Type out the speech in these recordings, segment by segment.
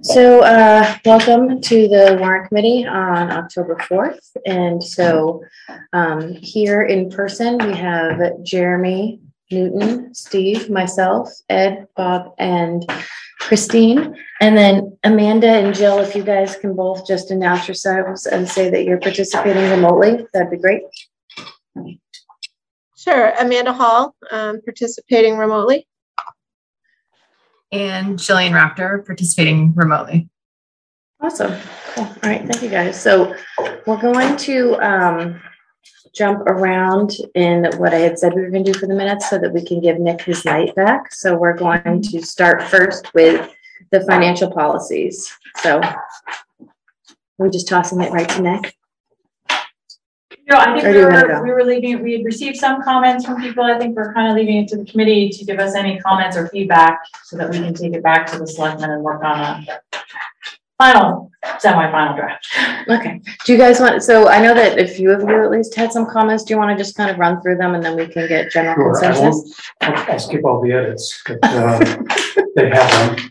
So, uh, welcome to the warrant committee on October fourth. And so, um, here in person, we have Jeremy Newton, Steve, myself, Ed, Bob, and Christine. And then Amanda and Jill, if you guys can both just announce yourselves and say that you're participating remotely, that'd be great. Sure, Amanda Hall, um, participating remotely. And Jillian Raptor participating remotely. Awesome. Cool. All right. Thank you guys. So we're going to um, jump around in what I had said we were going to do for the minutes so that we can give Nick his night back. So we're going to start first with the financial policies. So we're just tossing it right to Nick. You know, I think Or we were, we were leaving, it- we had received some comments from people. I think we're kind of leaving it to the committee to give us any comments or feedback so that we can take it back to the selectmen and work on a final, semi-final draft. Okay. Do you guys want, so I know that a few of you at least had some comments. Do you want to just kind of run through them and then we can get general Sure, I consensus? won't, I'll I'll skip all the edits, but, uh, they have them,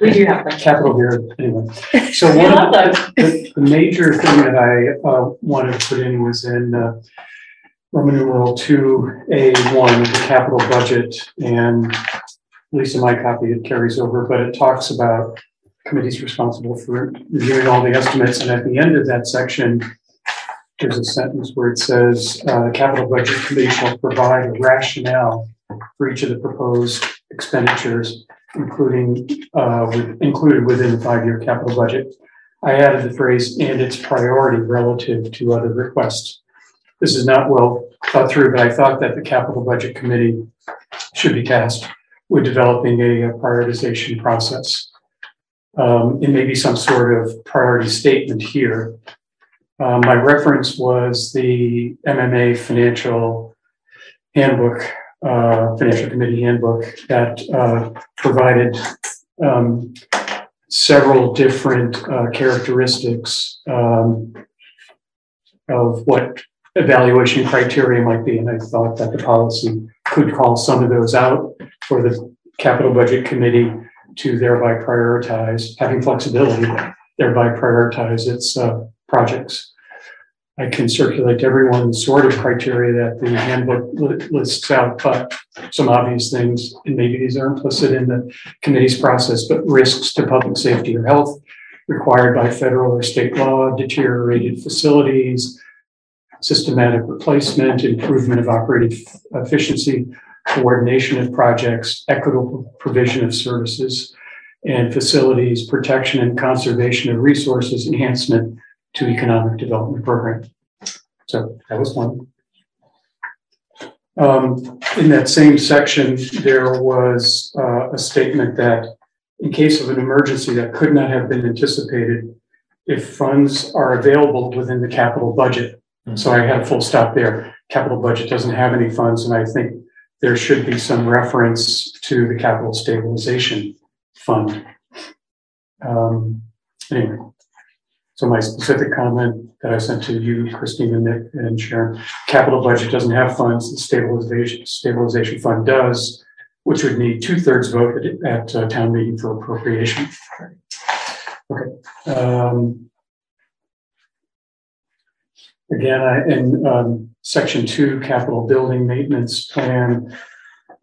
We do have them. capital here, anyway. So We one love of those. the, the major thing that I, uh, wanted to put in was in, uh, Roman numeral two, A one, the capital budget, and at least in my copy, it carries over, but it talks about committees responsible for reviewing all the estimates, and at the end of that section, there's a sentence where it says, uh, the capital budget committee shall provide a rationale for each of the proposed expenditures, including, uh, with- included within the five-year capital budget. I added the phrase, and its priority relative to other requests. This is not well thought through, but I thought that the capital budget committee should be tasked with developing a prioritization process. Um, and maybe some sort of priority statement here. Uh, my reference was the MMA financial handbook, uh, financial committee handbook that, uh, provided, um, several different, uh, characteristics, um, of what evaluation criteria might be, and I thought that the policy could call some of those out for the capital budget committee to thereby prioritize, having flexibility, thereby prioritize its uh, projects. I can circulate to everyone the sort of criteria that the handbook li- lists out, but some obvious things, and maybe these are implicit in the committee's process, but risks to public safety or health required by federal or state law, deteriorated facilities, systematic replacement, improvement of operating efficiency, coordination of projects, equitable provision of services and facilities, protection and conservation of resources, enhancement to economic development program. So that was one. Um, in that same section, there was uh, a statement that in case of an emergency that could not have been anticipated, if funds are available within the capital budget, so I had a full stop there. Capital budget doesn't have any funds, and I think there should be some reference to the capital stabilization fund. Um, anyway, so my specific comment that I sent to you, Christine, and Nick, and Sharon, capital budget doesn't have funds, the stabilization, stabilization fund does, which would need two-thirds vote at, at uh, town meeting for appropriation. Okay, um, Again, I, in, um, section two, capital building maintenance plan,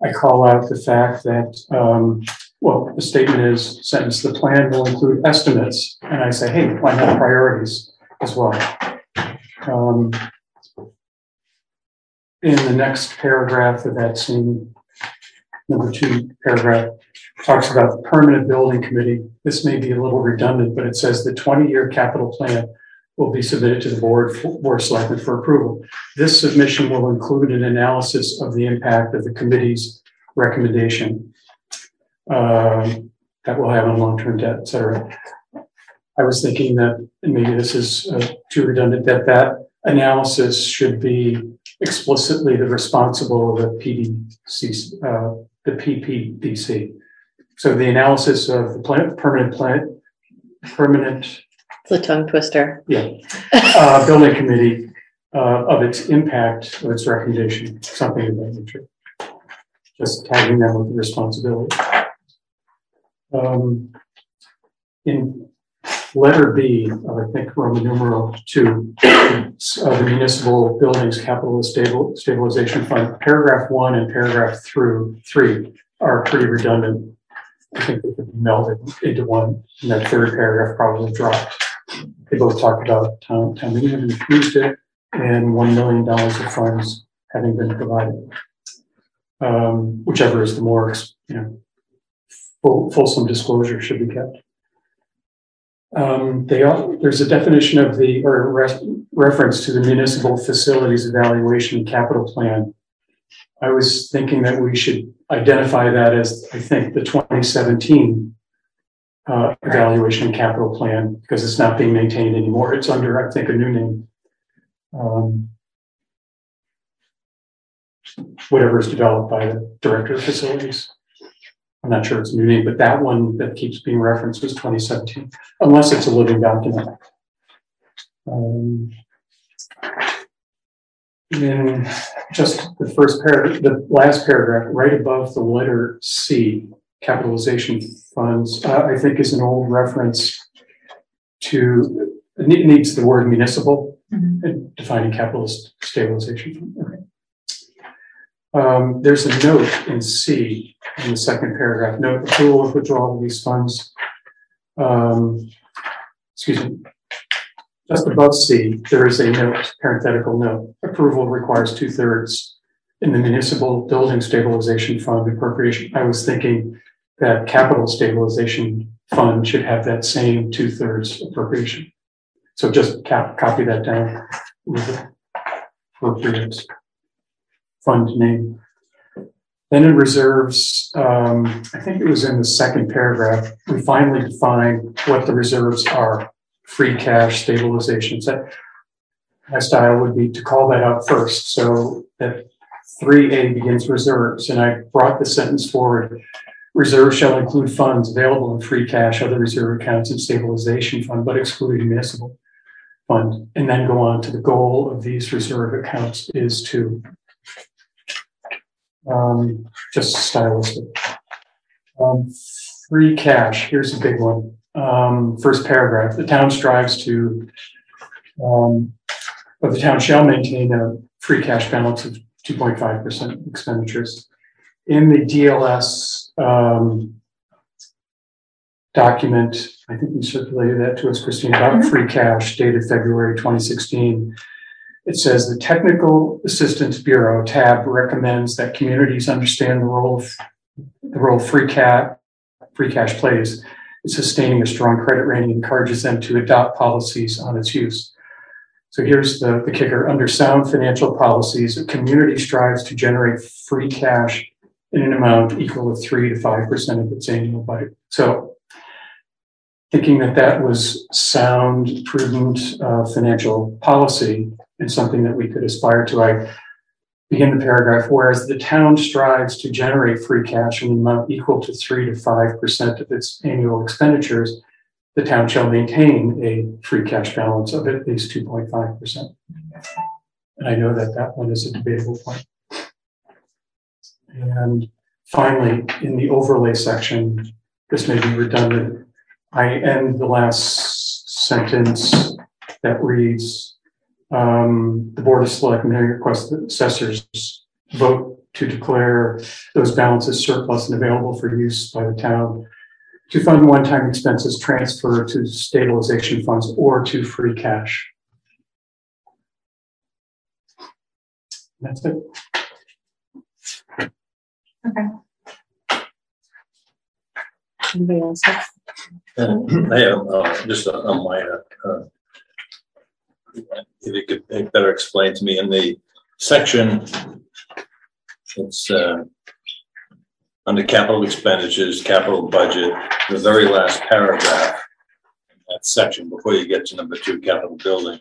I call out the fact that, um, well, the statement is sentence, the plan will include estimates. And I say, hey, why not priorities as well? Um, in the next paragraph of that same number two paragraph, talks about the permanent building committee. This may be a little redundant, but it says the twenty-year capital plan will be submitted to the board, for- board for approval. This submission will include an analysis of the impact of the committee's recommendation um, that will have on long-term debt, et cetera. I was thinking that, and maybe this is uh, too redundant, that that analysis should be explicitly the responsible of the PDC, uh, the PPDC. So the analysis of the plant, permanent plant, permanent It's a tongue twister. yeah, uh, building committee, uh, of its impact, of its recommendation, something of that nature. Just tagging them with the responsibility. Um, in letter B of, I think, Roman numeral two, uh, the municipal buildings capital stable stabilization fund, paragraph one and paragraph through three are pretty redundant. I think they could be melded into one, and that third paragraph probably dropped. They both talk about town, town meeting having approved it and one million dollars of funds having been provided. Um, whichever is the more, you know, fulsome disclosure should be kept. Um, they all, there's a definition of the, or res- reference to the municipal facilities evaluation and capital plan. I was thinking that we should identify that as, I think, the twenty seventeen uh, evaluation capital plan, because it's not being maintained anymore. It's under, I think, a new name. Um, Whatever is developed by the director of facilities. I'm not sure it's a new name, but that one that keeps being referenced was twenty seventeen, unless it's a living document. Um, Then just the first paragraph, the last paragraph, right above the letter C, capitalization funds, uh, I think is an old reference to, it needs the word municipal Mhm. defining capital stabilization. fund. Okay. Um, there's a note in C in the second paragraph, note approval of withdrawal of these funds. Um, excuse me. Just above C, there is a note, parenthetical note, approval requires two thirds in the municipal building stabilization fund appropriation. I was thinking that capital stabilization fund should have that same two thirds appropriation. So just cap, copy that down with appropriate fund name. Then in reserves, um, I think it was in the second paragraph, we finally define what the reserves are. Free cash stabilizations. That my style would be to call that out first, so that three A begins reserves, and I brought the sentence forward. Reserves shall include funds available in free cash, other reserve accounts and stabilization fund, but excluding municipal fund, and then go on to the goal of these reserve accounts is to um, just stylistic. Um, free cash, here's a big one. Um, first paragraph, the town strives to, um, but the town shall maintain a free cash balance of two point five percent expenditures. In the DLS, um, document, I think you circulated that to us, Christine, about free cash dated February twenty sixteen. It says the Technical Assistance Bureau tab recommends that communities understand the role of the role free cash free cash plays in sustaining a strong credit rating, encourages them to adopt policies on its use. So here's the, the kicker. Under sound financial policies, a community strives to generate free cash in an amount equal to three to five percent of its annual budget. So thinking that that was sound, prudent uh, financial policy and something that we could aspire to, I begin the paragraph, whereas the town strives to generate free cash in an amount equal to three to five percent of its annual expenditures, the town shall maintain a free cash balance of at least two point five percent. And I know that that one is a debatable point. And finally, in the overlay section, this may be redundant. I end the last sentence that reads, um, the Board of Selectmen may request that assessors vote to declare those balances surplus and available for use by the town to fund one-time expenses transferred to stabilization funds or to free cash. That's it. Anybody else? have- I have, uh, just a a minor, uh, if you could better explain to me in the section, it's, uh, under capital expenditures, capital budget, the very last paragraph, that section before you get to number two, capital building.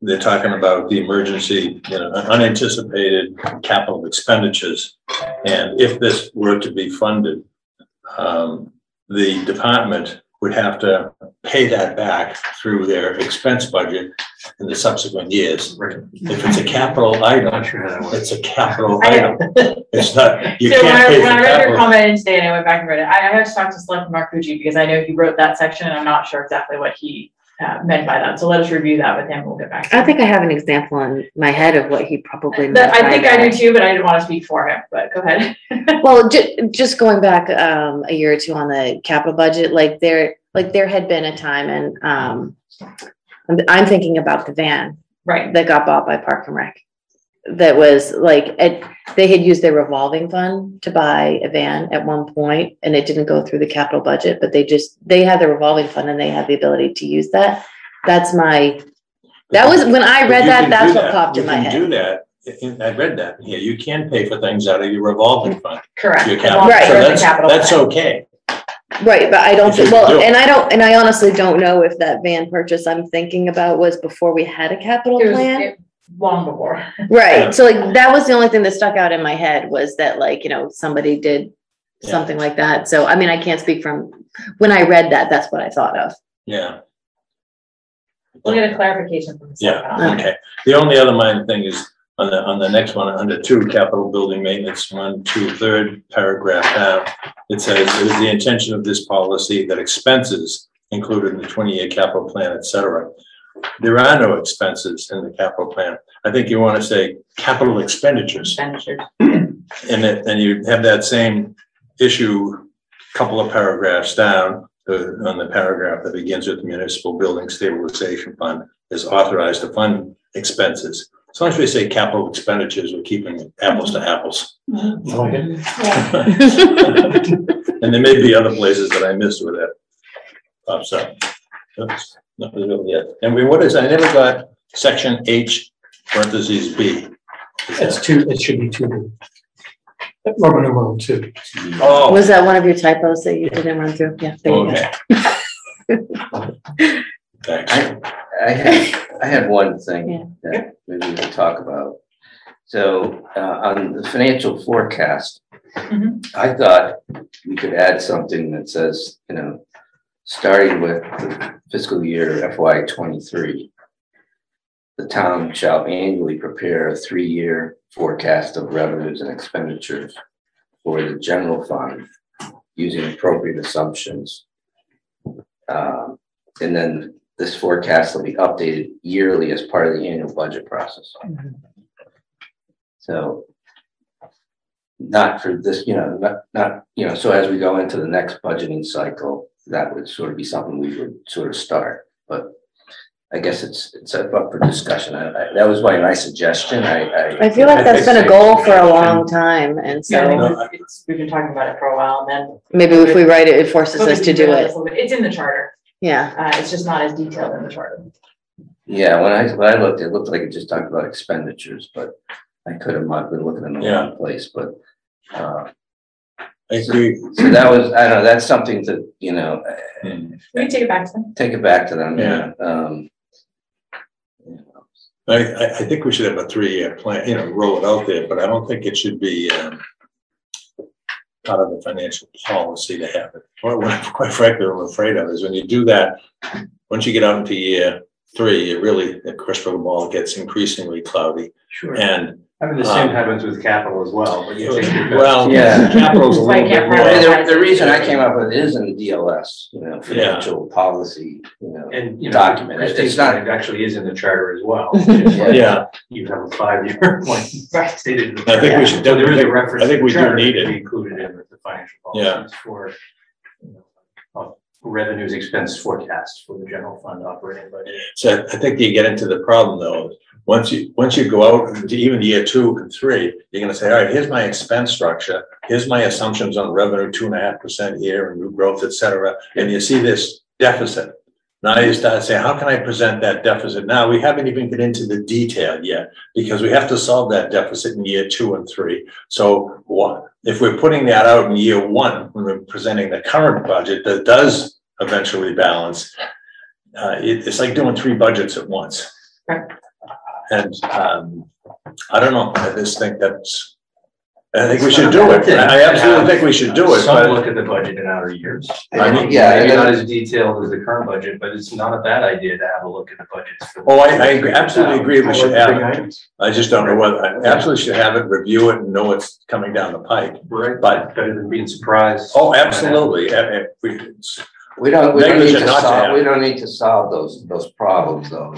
They're talking about the emergency, you know, unanticipated capital expenditures. And if this were to be funded, um, the department would have to pay that back through their expense budget in the subsequent years. Right. If it's a capital I'm item, not sure how that it's a capital I item. It's not, you So when can't I, pay for when I read your capital. comment in today and I went back and read it, I, I have to talk to Selectman Marcucci because I know he wrote that section and I'm not sure exactly what he uh, meant by that. So let us review that with him. We'll get back. to I you. think I have an example in my head of what he probably meant That- I think I that. do too, but I didn't want to speak for him, but go ahead. Well, ju- just going back, um, a year or two on the capital budget, like there, like there had been a time and, um, I'm, I'm thinking about the van Right, that got bought by Park and Rec. That was like, it, they had used their revolving fund to buy a van at one point and it didn't go through the capital budget, but they just, they had the revolving fund and they had the ability to use that. That's my, that was, when I read that, that's do what that. popped in my can head. Do that, I read that, yeah, you can pay for things out of your revolving fund, correct. your As capital, Right. so they're in the that's, capital that's okay. Right, but I don't think, well, do and I don't, and I honestly don't know if that van purchase I'm thinking about was before we had a capital It was plan. It- long before. Yeah. Right, so like, that was the only thing that stuck out in my head was that like, you know, somebody did Yeah. something like that. So, I mean, I can't speak from, when I read that, that's what I thought of. Yeah. We'll get a clarification from the Yeah, selectman on that. okay. The only other minor thing is on the, on the next one, under two, capital building maintenance, one, two, third paragraph down. It says, it is the intention of this policy that expenses included in the twenty-year capital plan, et cetera. There are no expenses in the capital plan. I think you want to say capital expenditures. Expenditures. And it, and you have that same issue, a couple of paragraphs down, uh, on the paragraph that begins with the municipal building stabilization fund is authorized to fund expenses. As long as we say capital expenditures, we're keeping apples to apples. And there may be other places that I missed with it. Pops up. Oops, not really yet. And we, what is, I never got section H parentheses B. It's two, it should be two. Roman numeral two. Oh, Was that one of your typos that you didn't run through? Yeah. there you go. okay. Thanks. I had, I had one Yeah. thing that maybe we could talk about. So, uh, on the financial forecast, Mhm. I thought we could add something that says, you know, starting with the fiscal year FY twenty-three, the town shall annually prepare a three-year forecast of revenues and expenditures for the general fund using appropriate assumptions. Um, and then this forecast will be updated yearly as part of the annual budget process. So not for this, you know, not, not, you know, so as we go into the next budgeting cycle, that would sort of be something we would sort of start, but I guess it's, it's up for discussion. I, I, that was my, my suggestion. I, I. I feel like that's been a goal for a long time, and Yeah, I think so No, I- it's- it's- we've been talking about it for a while and then. maybe if we write it, it forces us to do it. It's in the charter. Yeah, Uh, it's just not as detailed in the charter. Yeah, when I, when I looked, it looked like it just talked about expenditures, but I could have not been looking in the wrong place, but. Uh, I agree. so that was, I don't know, that's something to, you know, Hmm. We take it back to them. take it back to them, yeah, um. you know. I, I, I think we should have a three-year plan, you know, roll it out there, but I don't think it should be, um, part of the financial policy to have it. What, what, quite frankly, I'm afraid of is when you do that, once you get out into year three, it really, the crystal ball gets increasingly cloudy. Sure. And, I mean, the same Um, happens with capital as well, but you take your. well, Yeah. capital's a That's little can't bit I mean, more. the, the reason I came up with it is in the DLS, you know, financial policy, you know. And, you know, Document. It's Christine's not- point actually is in the charter as well. Yeah. Yeah, You have a five-year one stated. in the I think we should charter. So there is a definitely- reference. I think in the we do charter need to it. be Included in with the financial Yeah. policies for you know, uh, revenues expense forecasts for the general fund operating budget. so I think you get into the problem though, once you, once you go out into even year two and three, you're gonna say, all right, here's my expense structure. Here's my assumptions on revenue, two and a half percent year and new growth, et cetera, and you see this deficit. Now you start saying, how can I present that deficit? Now, we haven't even get into the detail yet, because we have to solve that deficit in year two and three. So what, if we're putting that out in year one, when we're presenting the current budget that does eventually balance, uh, it, it's like doing three budgets at once. And, um, I don't know, I just think that's, I think we should do it. I absolutely think we should do it, Some but look at the budget in outer years. I mean, Yeah, Maybe and not then- as detailed as the current budget, but it's not a bad idea to have a look at the budgets. for- Oh, I, I agree- absolutely agree, we should have it. items. I just don't know whether, I absolutely should have it, review it and know what's coming down the pike. Right, But- better than being surprised. Oh, absolutely, Eh, eh, we, We don't, we don't need Negligent to not to solve, have. we don't need to solve those, those problems though,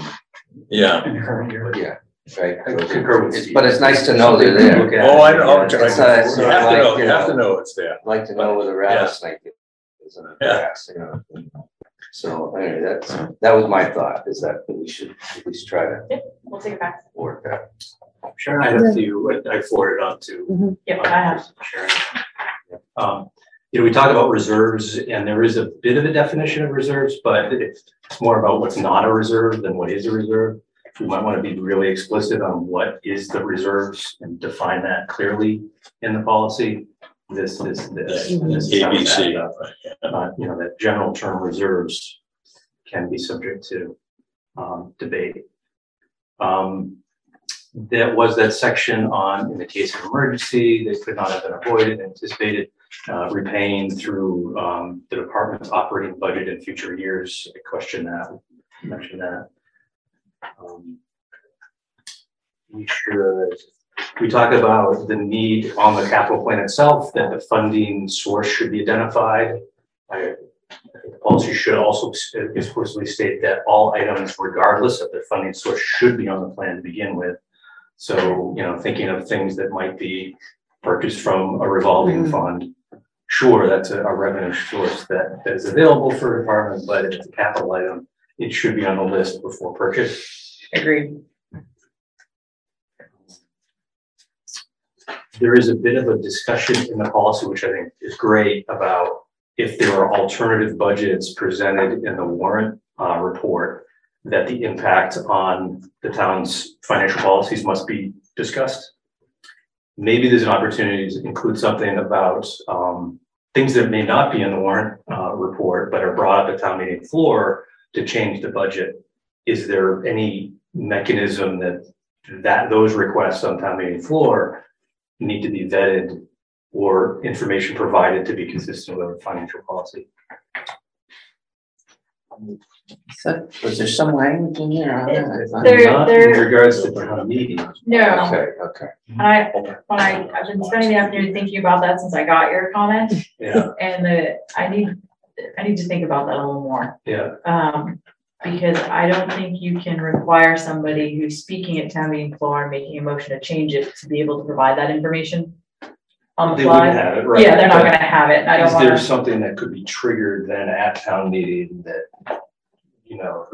yeah. In the current year. yeah, right? I concur with It's- Steve. But it's nice to know they're there. look at. Oh, I know, It's, uh, it's you sort have to like, know, you you have to know- know it's there. I'd like to know where the rattlesnake is in the Yeah. grass, you know? So anyway, that's, that was my thought, is that we should at least try to We'll take it back. work that. Sharon, I have to, I forwarded on to. Yep, I have. Sharon. Um, you know, we talk about reserves and there is a bit of a definition of reserves, but it's more about what's not a reserve than what is a reserve. We might want to be really explicit on what is the reserves and define that clearly in the policy. This, this, this. this is how ABC. added up. Uh, you know, that general term reserves can be subject to, um, debate. Um, there was that section on, in the case of emergency, they could not have been avoided, anticipated, uh, repaying through, um, the department's operating budget in future years. I question that, mention that. Um, We should, we talk about the need on the capital plan itself, that the funding source should be identified. I, I think the policy should also explicitly state that all items regardless of their funding source should be on the plan to begin with. So, you know, thinking of things that might be purchased from a revolving fund. Sure, that's a, a revenue source that, that is available for a department, but if it's a capital item, it should be on the list before purchase. Agreed. There is a bit of a discussion in the policy, which I think is great, about if there are alternative budgets presented in the warrant, uh, report, that the impact on the town's financial policies must be discussed. Maybe there's an opportunity to include something about, um, things that may not be in the warrant, uh, report, but are brought up at town meeting floor to change the budget. Is there any mechanism that, that those requests on town meeting floor need to be vetted or information provided to be consistent with financial policy? So, was there some language in there on that? There- Not there- In regards to town meeting. No, Okay, okay. I, when I, I've been spending the afternoon thinking about that since I got your comment, Yeah, and the, I need, I need to think about that a little more. yeah. Um, because I don't think you can require somebody who's speaking at town meeting floor and making a motion to change it to be able to provide that information on the They wouldn't have it, right? Yeah, they're not but gonna have it, I don't Is there wanna, something that could be triggered then at town meeting that, you know,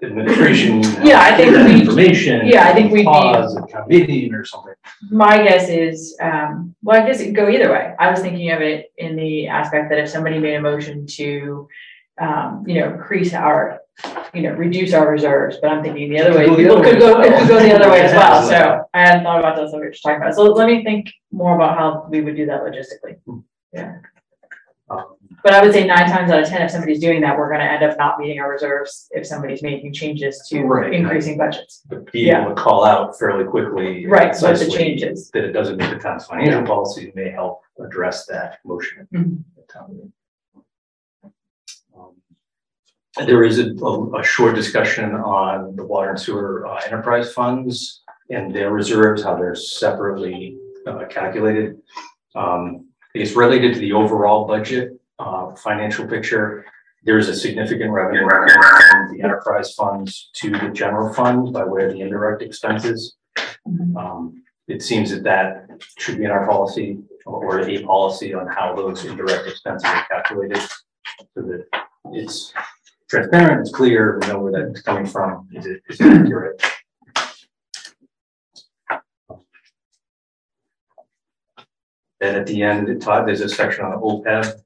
the administration? Yeah, I think that we- Information. yeah, I think we'd be- Pause at town meeting or something. my guess is, um, well, I guess it could go either way. I was thinking of it in the aspect that if somebody made a motion to, um, you know, increase our, you know, reduce our reserves, but I'm thinking the other way, go the people other could way go, as it could go the other way as well, so I hadn't thought about that, so we were just talking about. So let me think more about how we would do that logistically. Yeah. But I would say nine times out of ten, if somebody's doing that, we're gonna end up not meeting our reserves if somebody's making changes to Right. increasing budgets. But be able to call out fairly quickly. and Right, what the concisely change. That it doesn't meet the town's financial policy may help address that motion. Mhm. at town meeting. Um, There is a, a, short discussion on the water and sewer uh, enterprise funds and their reserves, how they're separately uh, calculated. Um, it's related to the overall budget, uh, financial picture. There is a significant revenue from the enterprise funds to the general fund by way of the indirect expenses. Um, it seems that that should be in our policy or a policy on how those indirect expenses are calculated. So that it's transparent, it's clear, we know where that's coming from, is it, is it accurate? And at the end, it taught, there's a section on OPEB.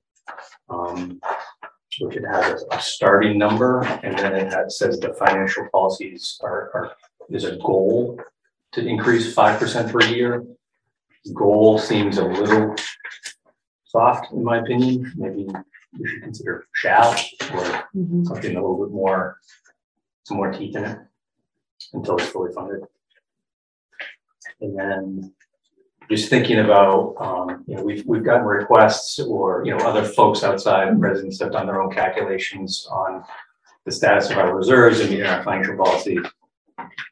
Um, which it has a starting number and then it has, says the financial policies are, are, there's a goal to increase five percent per year. Goal seems a little soft, in my opinion. Maybe we should consider shall or something a little bit more, some more teeth in it until it's fully funded. And then just thinking about, um, you know, we've, we've gotten requests or, you know, other folks outside residents have done their own calculations on the status of our reserves and meeting our financial policy.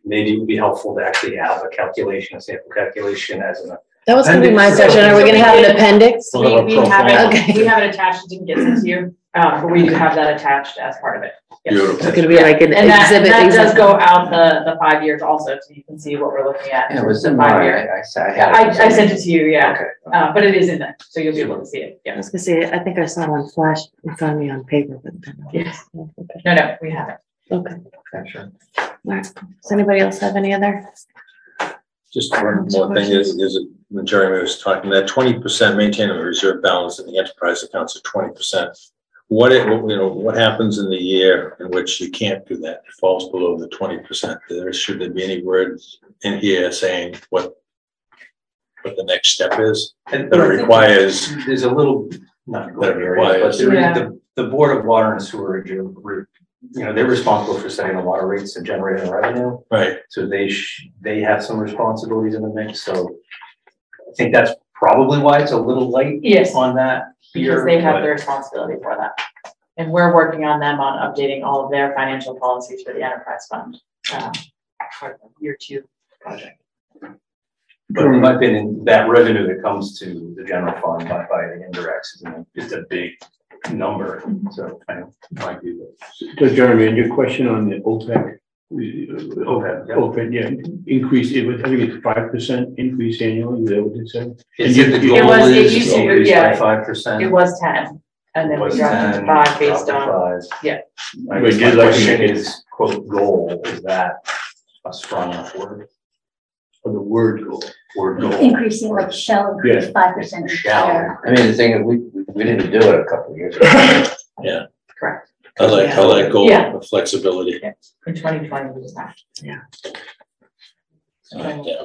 Maybe it would be helpful to actually have a calculation, a sample calculation as an That was gonna be my Appendix. section. Are we gonna have an appendix? A little We, we have forma. it, we have it attached, it didn't get sent to you, um, but we do have that attached as part of it. Yes. Beautiful. It's gonna be like an And that, and exhibit. that does exhibit. go out the, the five years also, so you can see what we're looking at. It was the in five year. I, I said I had. I, I sent it to you, yeah, Okay. uh, but it is in there, so you'll be able to see it, I yeah. was gonna say, I think I saw one flash in front of me on paper, but. then- Yes. Okay. No, no, we have it. Okay. Okay, sure. Alright. Does anybody else have any other? Just one more thing is, is it, when Jeremy was talking, that twenty percent maintaining a reserve balance in the enterprise accounts of twenty percent. What it, you know, what happens in the year in which you can't do that, it falls below the twenty percent? There, should there be any words in here saying what, what the next step is? And That it requires, There's a little, not gray That area, but requires- there Yeah. the, the Board of Water and Sewerage, are you know, they're responsible for setting the water rates and generating the revenue. right, So they sh, they have some responsibilities in the mix, so I think that's probably why it's a little light Yes, on that here. because they have the responsibility for that. And we're working on them on updating all of their financial policies for the enterprise fund, um, for the year two project. But in my opinion, that revenue that comes to the general fund by, by the indirects is a, is a big number, so I know, might be, but. So Jeremy, and your question on the OPEB. Uh, OPEB, yeah. OPEB, yeah, increase, it was, I think it's five percent increase annually, is that what it said? Is And it the you- It goal was- it is used to to, increase by yeah. five percent? It was ten, and then we dropped it 10, to five based on, five. yeah. I But guess you'd my like to question make it- is, quote, goal, is that a strong enough word? Of the word goal. Word goal? Increasing like shall increase Yeah. five percent. Shall. I mean, the thing, is, we, we- we didn't do it a couple of years ago. Yeah. Correct, I like, I like goal Yeah. of flexibility. in twenty twenty was that. Yeah,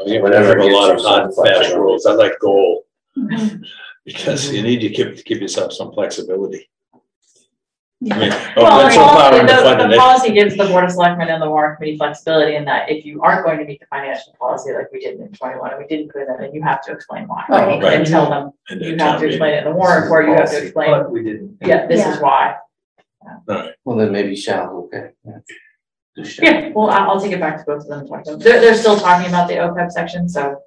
we have a lot of hard and fast rules, I like goal. Mm-hmm. Because you need to give, give yourself some flexibility. I mean, oh, Well, that's the all policy, in the the, funding. the policy gives the board of selectmen and the warrant committee flexibility in that if you aren't going to meet the financial policy like we did in twenty-one, and we didn't put it in, then you have to explain why. Right. Oh, right. And tell them, And you then have town to meeting. explain it in the warrant, or you have to explain, But we didn't. yeah, this is Yeah. Why. Well, then maybe shall, okay. yeah. Do shall. Yeah, well, I'll, I'll take it back to both of them, and talk to them. They're, they're still talking about the OPEB section, so.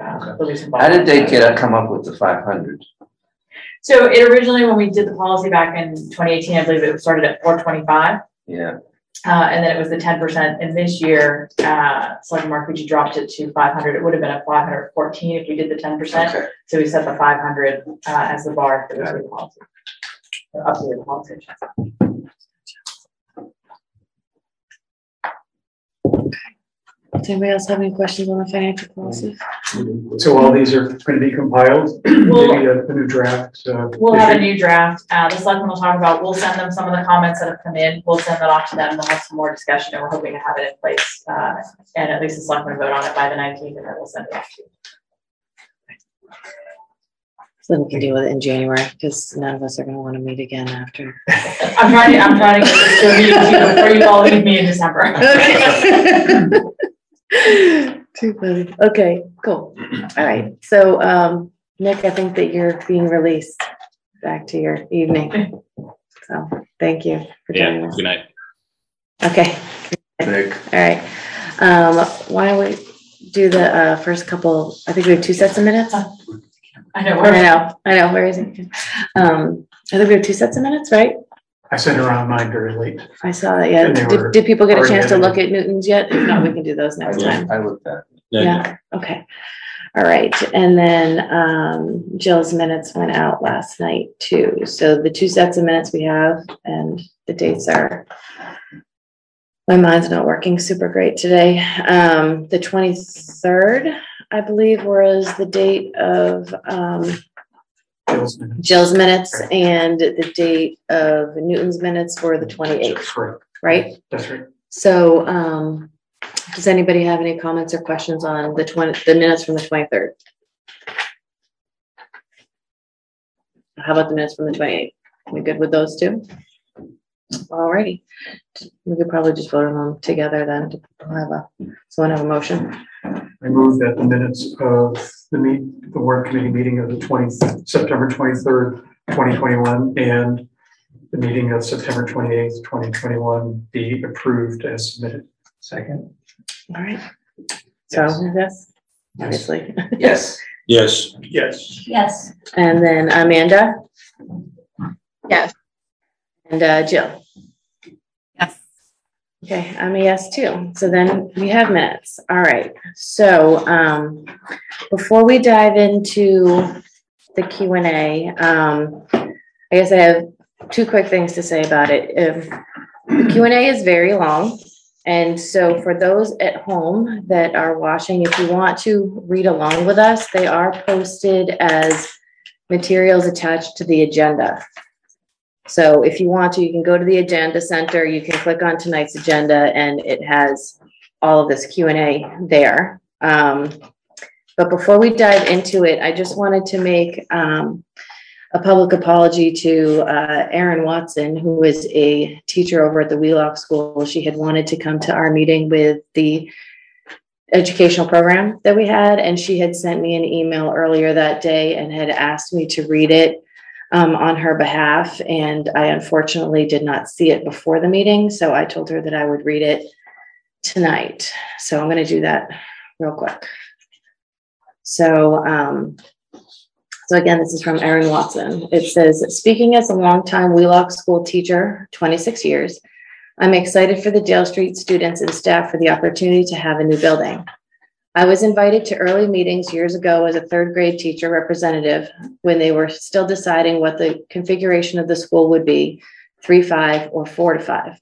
uh, there'll be some How did they follow-up. get, come up with the five hundred? So it originally, when we did the policy back in twenty eighteen, I believe it started at four twenty-five. Yeah, Uh, and then it was the ten percent, and this year, uh, Selectman Marcucci dropped it to five hundred, it would have been a five hundred fourteen if we did the ten percent. okay. So we set the five hundred, uh, as the bar for the policy. Or Updated policy. I should say. Does anybody else have any questions on the financial policy? So all these are gonna be compiled, We'll, maybe a, a new draft, uh. we'll have a issued? new draft, uh, the selectmen will talk about, we'll send them some of the comments that have come in, we'll send that off to them, they'll have some more discussion, and we're hoping to have it in place, uh, and at least the selectmen vote on it by the nineteenth, and then we'll send it off to you. So then we can deal with it in January, because none of us are gonna wanna meet again after. I'm trying to, I'm trying to get this to a meeting too before you all leave me in December. Too funny. Okay, cool. All right. So, um, Nick, I think that you're being released back to your evening. So, thank you for joining us. good night. Okay, Nick, all right. Um, why don't we do the, uh, first couple, I think we have two sets of minutes? I I know, we're- know, I know, where is it? Um, I think we have two sets of minutes, right? I sent around mine very late. I saw that, yeah. And they Did, did people get a already chance to edited. look at Newton's yet? If not, we can do those I next time. looked, I looked at. Yeah, okay. All right, and then um Jill's minutes went out last night too. So the two sets of minutes we have and the dates are. My mind's not working super great today. Um, the twenty-third, I believe, was the date of um Bill's minutes. Jill's minutes and the date of Newton's minutes were the twenty-eighth, Right, right? that's right. So, um, does anybody have any comments or questions on the twenty, the minutes from the twenty-third? How about the minutes from the twenty-eighth? We good with those two? Alrighty, we could probably just vote on them together then, to have a, someone have a motion. I move that the minutes of the meet, the work committee meeting of the twenty, September twenty-third, twenty twenty-one, and the meeting of September twenty-eighth, twenty twenty-one be approved as submitted. Second? All right. So, yes, obviously. Yes, Yes, Yes. Yes. And then Amanda? Yes. And uh, Jill? Okay, I'm a yes too. So then we have minutes. All right. So um, before we dive into the Q and A, um, I guess I have two quick things to say about it. If the Q and A is very long. And so for those at home that are watching, if you want to read along with us, they are posted as materials attached to the agenda. So if you want to, you can go to the agenda center, you can click on tonight's agenda and it has all of this Q and A there. Um, but before we dive into it, I just wanted to make, um, a public apology to, uh, Erin Watson, who is a teacher over at the Wheelock School. She had wanted to come to our meeting with the educational program that we had, and she had sent me an email earlier that day and had asked me to read it um, on her behalf, and I unfortunately did not see it before the meeting, so I told her that I would read it tonight. So I'm going to do that real quick. So, um, so again, this is from Erin Watson. It says, speaking as a longtime Wheelock school teacher, 26 years, I'm excited for the Dale Street students and staff for the opportunity to have a new building. I was invited to early meetings years ago as a third grade teacher representative when they were still deciding what the configuration of the school would be, three, five, or four to five.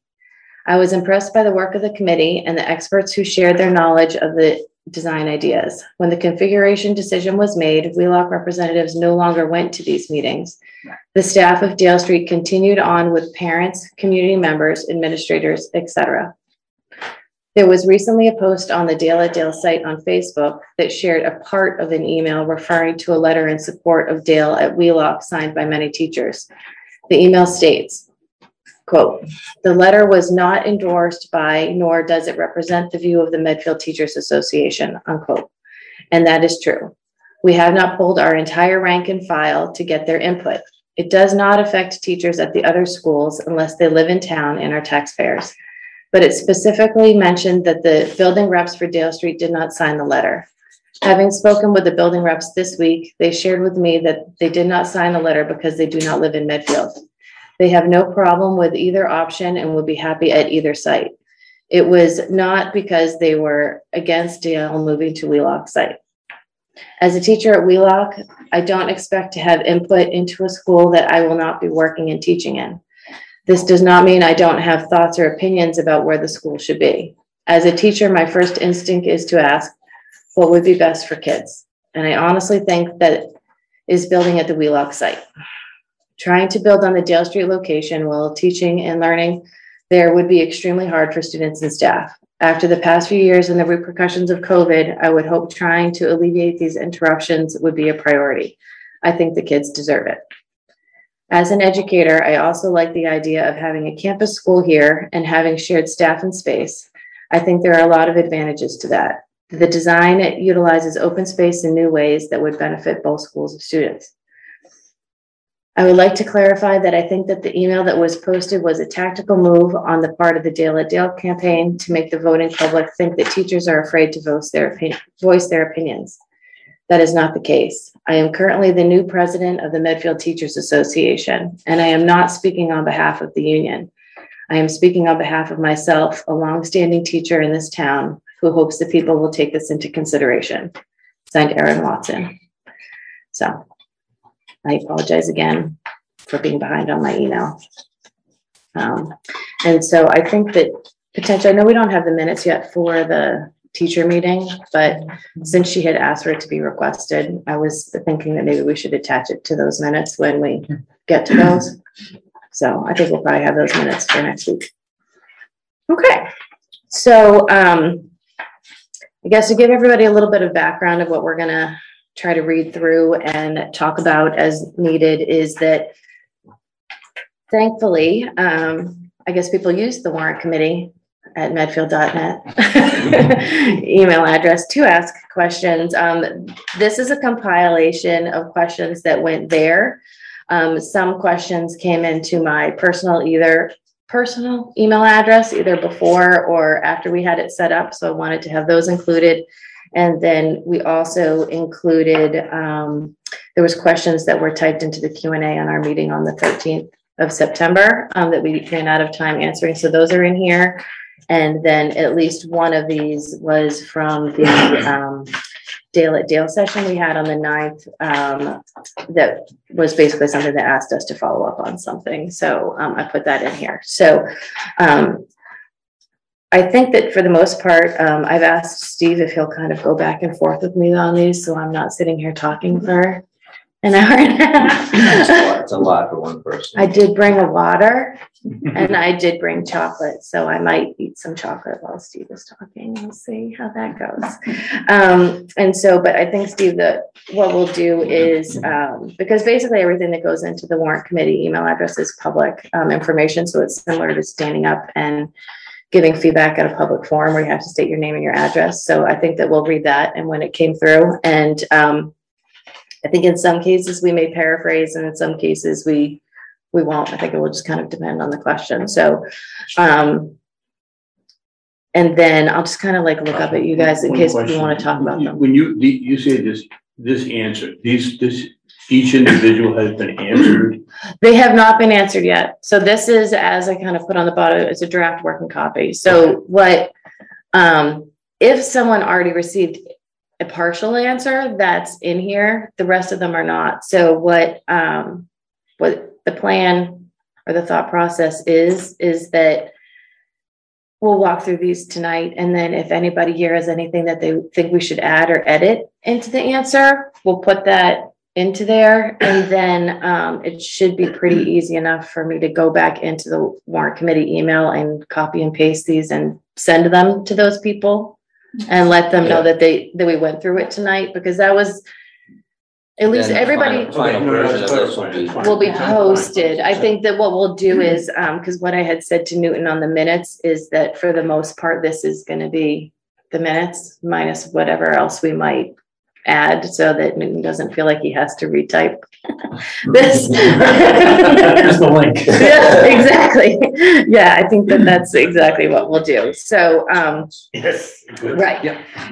I was impressed by the work of the committee and the experts who shared their knowledge of the design ideas. When the configuration decision was made, Wheelock representatives no longer went to these meetings. The staff of Dale Street continued on with parents, community members, administrators, etc. There was recently a post on the Dale at Dale site on Facebook that shared a part of an email referring to a letter in support of Dale at Wheelock signed by many teachers. The email states, quote, "The letter was not endorsed by nor does it represent the view of the Medfield Teachers Association," unquote. And that is true. We have not pulled our entire rank and file to get their input. It does not affect teachers at the other schools unless they live in town and are taxpayers but it specifically mentioned that the building reps for Dale Street did not sign the letter. Having spoken with the building reps this week, they shared with me that they did not sign the letter because they do not live in Medfield. They have no problem with either option and would be happy at either site. It was not because they were against Dale moving to Wheelock site. As a teacher at Wheelock, I don't expect to have input into a school that I will not be working and teaching in. This does not mean I don't have thoughts or opinions about where the school should be. As a teacher, my first instinct is to ask, what would be best for kids? And I honestly think that is building at the Wheelock site. Trying to build on the Dale Street location while teaching and learning there would be extremely hard for students and staff. After the past few years and the repercussions of COVID, I would hope trying to alleviate these interruptions would be a priority. I think the kids deserve it. As an educator, I also like the idea of having a campus school here and having shared staff and space. I think there are a lot of advantages to that. The design it utilizes open space in new ways that would benefit both schools of students. I would like to clarify that I think that the email that was posted was a tactical move on the part of the Dale at Dale campaign to make the voting public think that teachers are afraid to voice their, voice their opinions. That is not the case. I am currently the new president of the Medfield Teachers Association, and I am not speaking on behalf of the union. I am speaking on behalf of myself, a longstanding teacher in this town who hopes that people will take this into consideration. Signed, Erin Watson. So I apologize again for being behind on my email. Um, and so I think that potentially, I know we don't have the minutes yet for the teacher meeting, but since she had asked for it to be requested, I was thinking that maybe we should attach it to those minutes when we get to those. So I think we'll probably have those minutes for next week. Okay, so um, I guess to give everybody a little bit of background of what we're gonna try to read through and talk about as needed is that thankfully, um, I guess people use the warrant committee at medfield.net email address to ask questions. Um, this is a compilation of questions that went there. Um, some questions came into my personal either personal email address either before or after we had it set up. So I wanted to have those included. And then we also included, um, there was questions that were typed into the Q and A on our meeting on the thirteenth of September, um, that we ran out of time answering. So those are in here. And then at least one of these was from the, um, Dale at Dale session we had on the 9th. Um, that was basically something that asked us to follow up on something. So, um, I put that in here. So, um, I think that for the most part, um, I've asked Steve if he'll kind of go back and forth with me on these, so I'm not sitting here talking for an hour and a half. it's a lot for one person. I did bring a water and I did bring chocolate, so I might eat some chocolate while Steve is talking. We'll see how that goes. Um, and so, but I think Steve, that what we'll do is, um, because basically everything that goes into the warrant committee email address is public, um, information, so it's similar to standing up and giving feedback at a public forum where you have to state your name and your address. So I think that we'll read that and when it came through and, um, I think in some cases we may paraphrase and in some cases we, we won't. I think it will just kind of depend on the question. So, um, and then I'll just kind of like look up at you guys in One case you want to talk about them. When you, you say this, this answer, these, this, each individual has been answered. They have not been answered yet. So this is, as I kind of put on the bottom, it's a draft working copy. So what, um, if someone already received a partial answer, that's in here, the rest of them are not. So what, um, what the plan or the thought process is, is that we'll walk through these tonight, and then if anybody here has anything that they think we should add or edit into the answer, we'll put that into there, and then, um, it should be pretty easy enough for me to go back into the warrant committee email and copy and paste these and send them to those people and let them know that they, that we went through it tonight, because that was, at least Then the everybody Final final No, no, version of this will be. will be posted. I think that what we'll do is, um, because what I had said to Newton on the minutes is that for the most part, this is gonna be the minutes minus whatever else we might add so that Newton doesn't feel like he has to retype this. Here's the link. Yeah, exactly. Yeah, I think that that's exactly what we'll do. So, um, Yes. good. Right.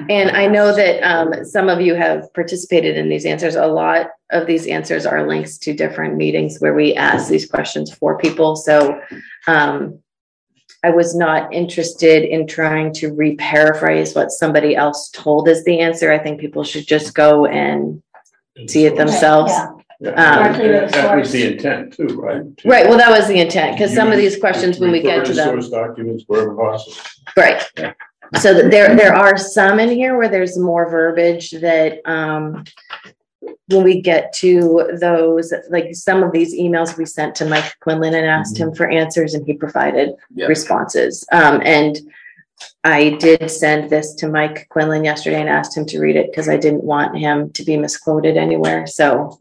and I know that um, some of you have participated in these answers. A lot of these answers are links to different meetings where we ask these questions for people. So um, I was not interested in trying to re-paraphrase what somebody else told as the answer. I think people should just go and see it themselves. Yeah. Um, Directly That was the intent too, right? To- Right, well, that was the intent, because some of these questions, when we Refer get to them. Source documents wherever possible. Right. So that there, there are some in here where there's more verbiage that, um, when we get to those, like some of these emails we sent to Mike Quinlan and asked him for answers and he provided Yeah. responses. Um, and I did send this to Mike Quinlan yesterday and asked him to read it because I didn't want him to be misquoted anywhere. So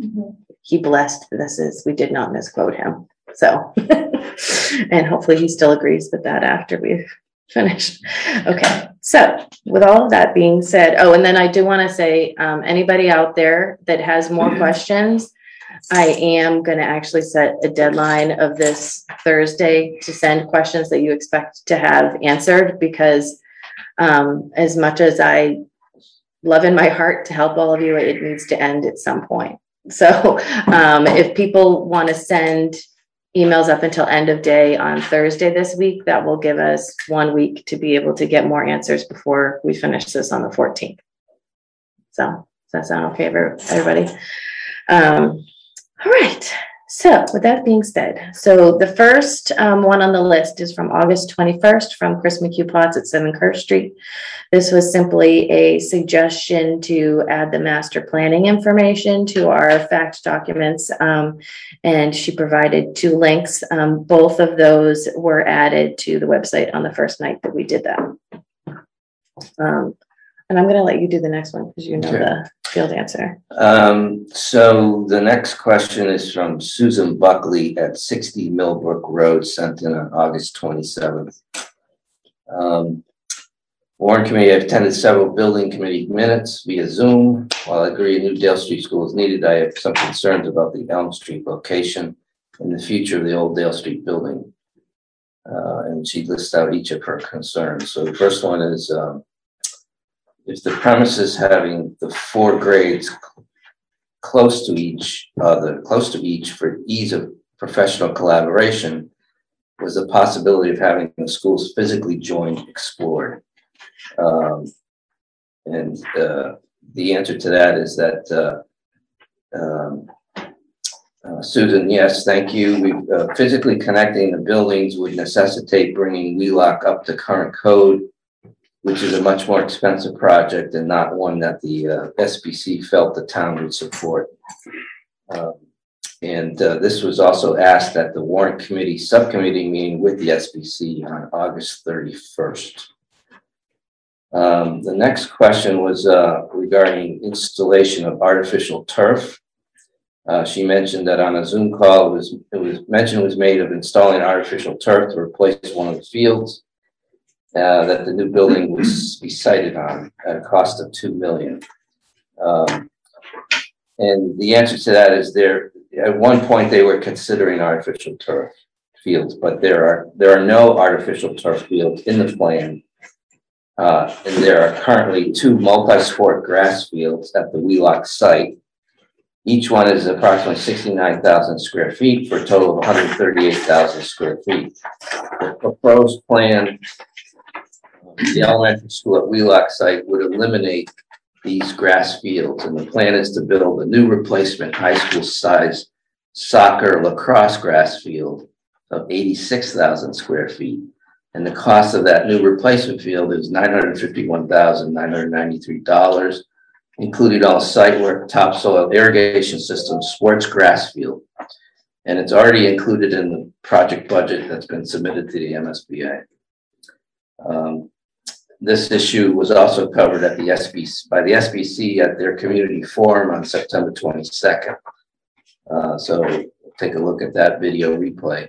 he blessed this is, we did not misquote him. So, and hopefully he still agrees with that after we've finished. Okay, so with all of that being said, oh, and then I do want to say, um, anybody out there that has more questions, I am gonna actually set a deadline of this Thursday to send questions that you expect to have answered because um, as much as I love in my heart to help all of you, it needs to end at some point. So um, if people want to send emails up until end of day on Thursday this week, that will give us one week to be able to get more answers before we finish this on the fourteenth. So, does that sound okay for everybody? Um, all right, so with that being said, so the first um, one on the list is from August twenty-first from Chris McHugh Potts at Seven Kirk Street. This was simply a suggestion to add the master planning information to our fact documents. Um, and she provided two links. Um, both of those were added to the website on the first night that we did that. Um, and I'm gonna let you do the next one because you know the field answer. Um, so the next question is from Susan Buckley at sixty Millbrook Road, sent in on August twenty-seventh. Um, Warrant Committee, I've attended several building committee minutes via Zoom. While I agree a new Dale Street School is needed, I have some concerns about the Elm Street location and the future of the old Dale Street building. Uh, and she lists out each of her concerns. So the first one is, um, if the premises having the four grades close to each other, close to each for ease of professional collaboration, was the possibility of having the schools physically joined explored. Um, and uh, the answer to that is that uh, um, uh, Susan, yes, thank you. We uh, physically connecting the buildings would necessitate bringing Wheelock up to current code, which is a much more expensive project and not one that the uh, SBC felt the town would support. Um, and uh, this was also asked at the warrant committee subcommittee meeting with the SBC on August 31st. Um, the next question was uh, regarding installation of artificial turf. Uh, she mentioned that on a Zoom call, it was, it was mention was made of installing artificial turf to replace one of the fields uh, that the new building would be sited on at a cost of two million. Um, and the answer to that is there. At one point, they were considering artificial turf fields, but there are there are no artificial turf fields in the plan uh, and there are currently two multi-sport grass fields at the Wheelock site. Each one is approximately sixty-nine thousand square feet for a total of one hundred thirty-eight thousand square feet. The proposed plan, the elementary school at Wheelock site would eliminate these grass fields, and the plan is to build a new replacement high school size soccer lacrosse grass field of eighty-six thousand square feet and the cost of that new replacement field is nine hundred fifty-one thousand nine hundred ninety-three dollars, including all site work, topsoil irrigation system, sports grass field. And it's already included in the project budget that's been submitted to the MSBA. Um, this issue was also covered at the SBC, by the SBC at their community forum on September twenty-second. Uh, so take a look at that video replay.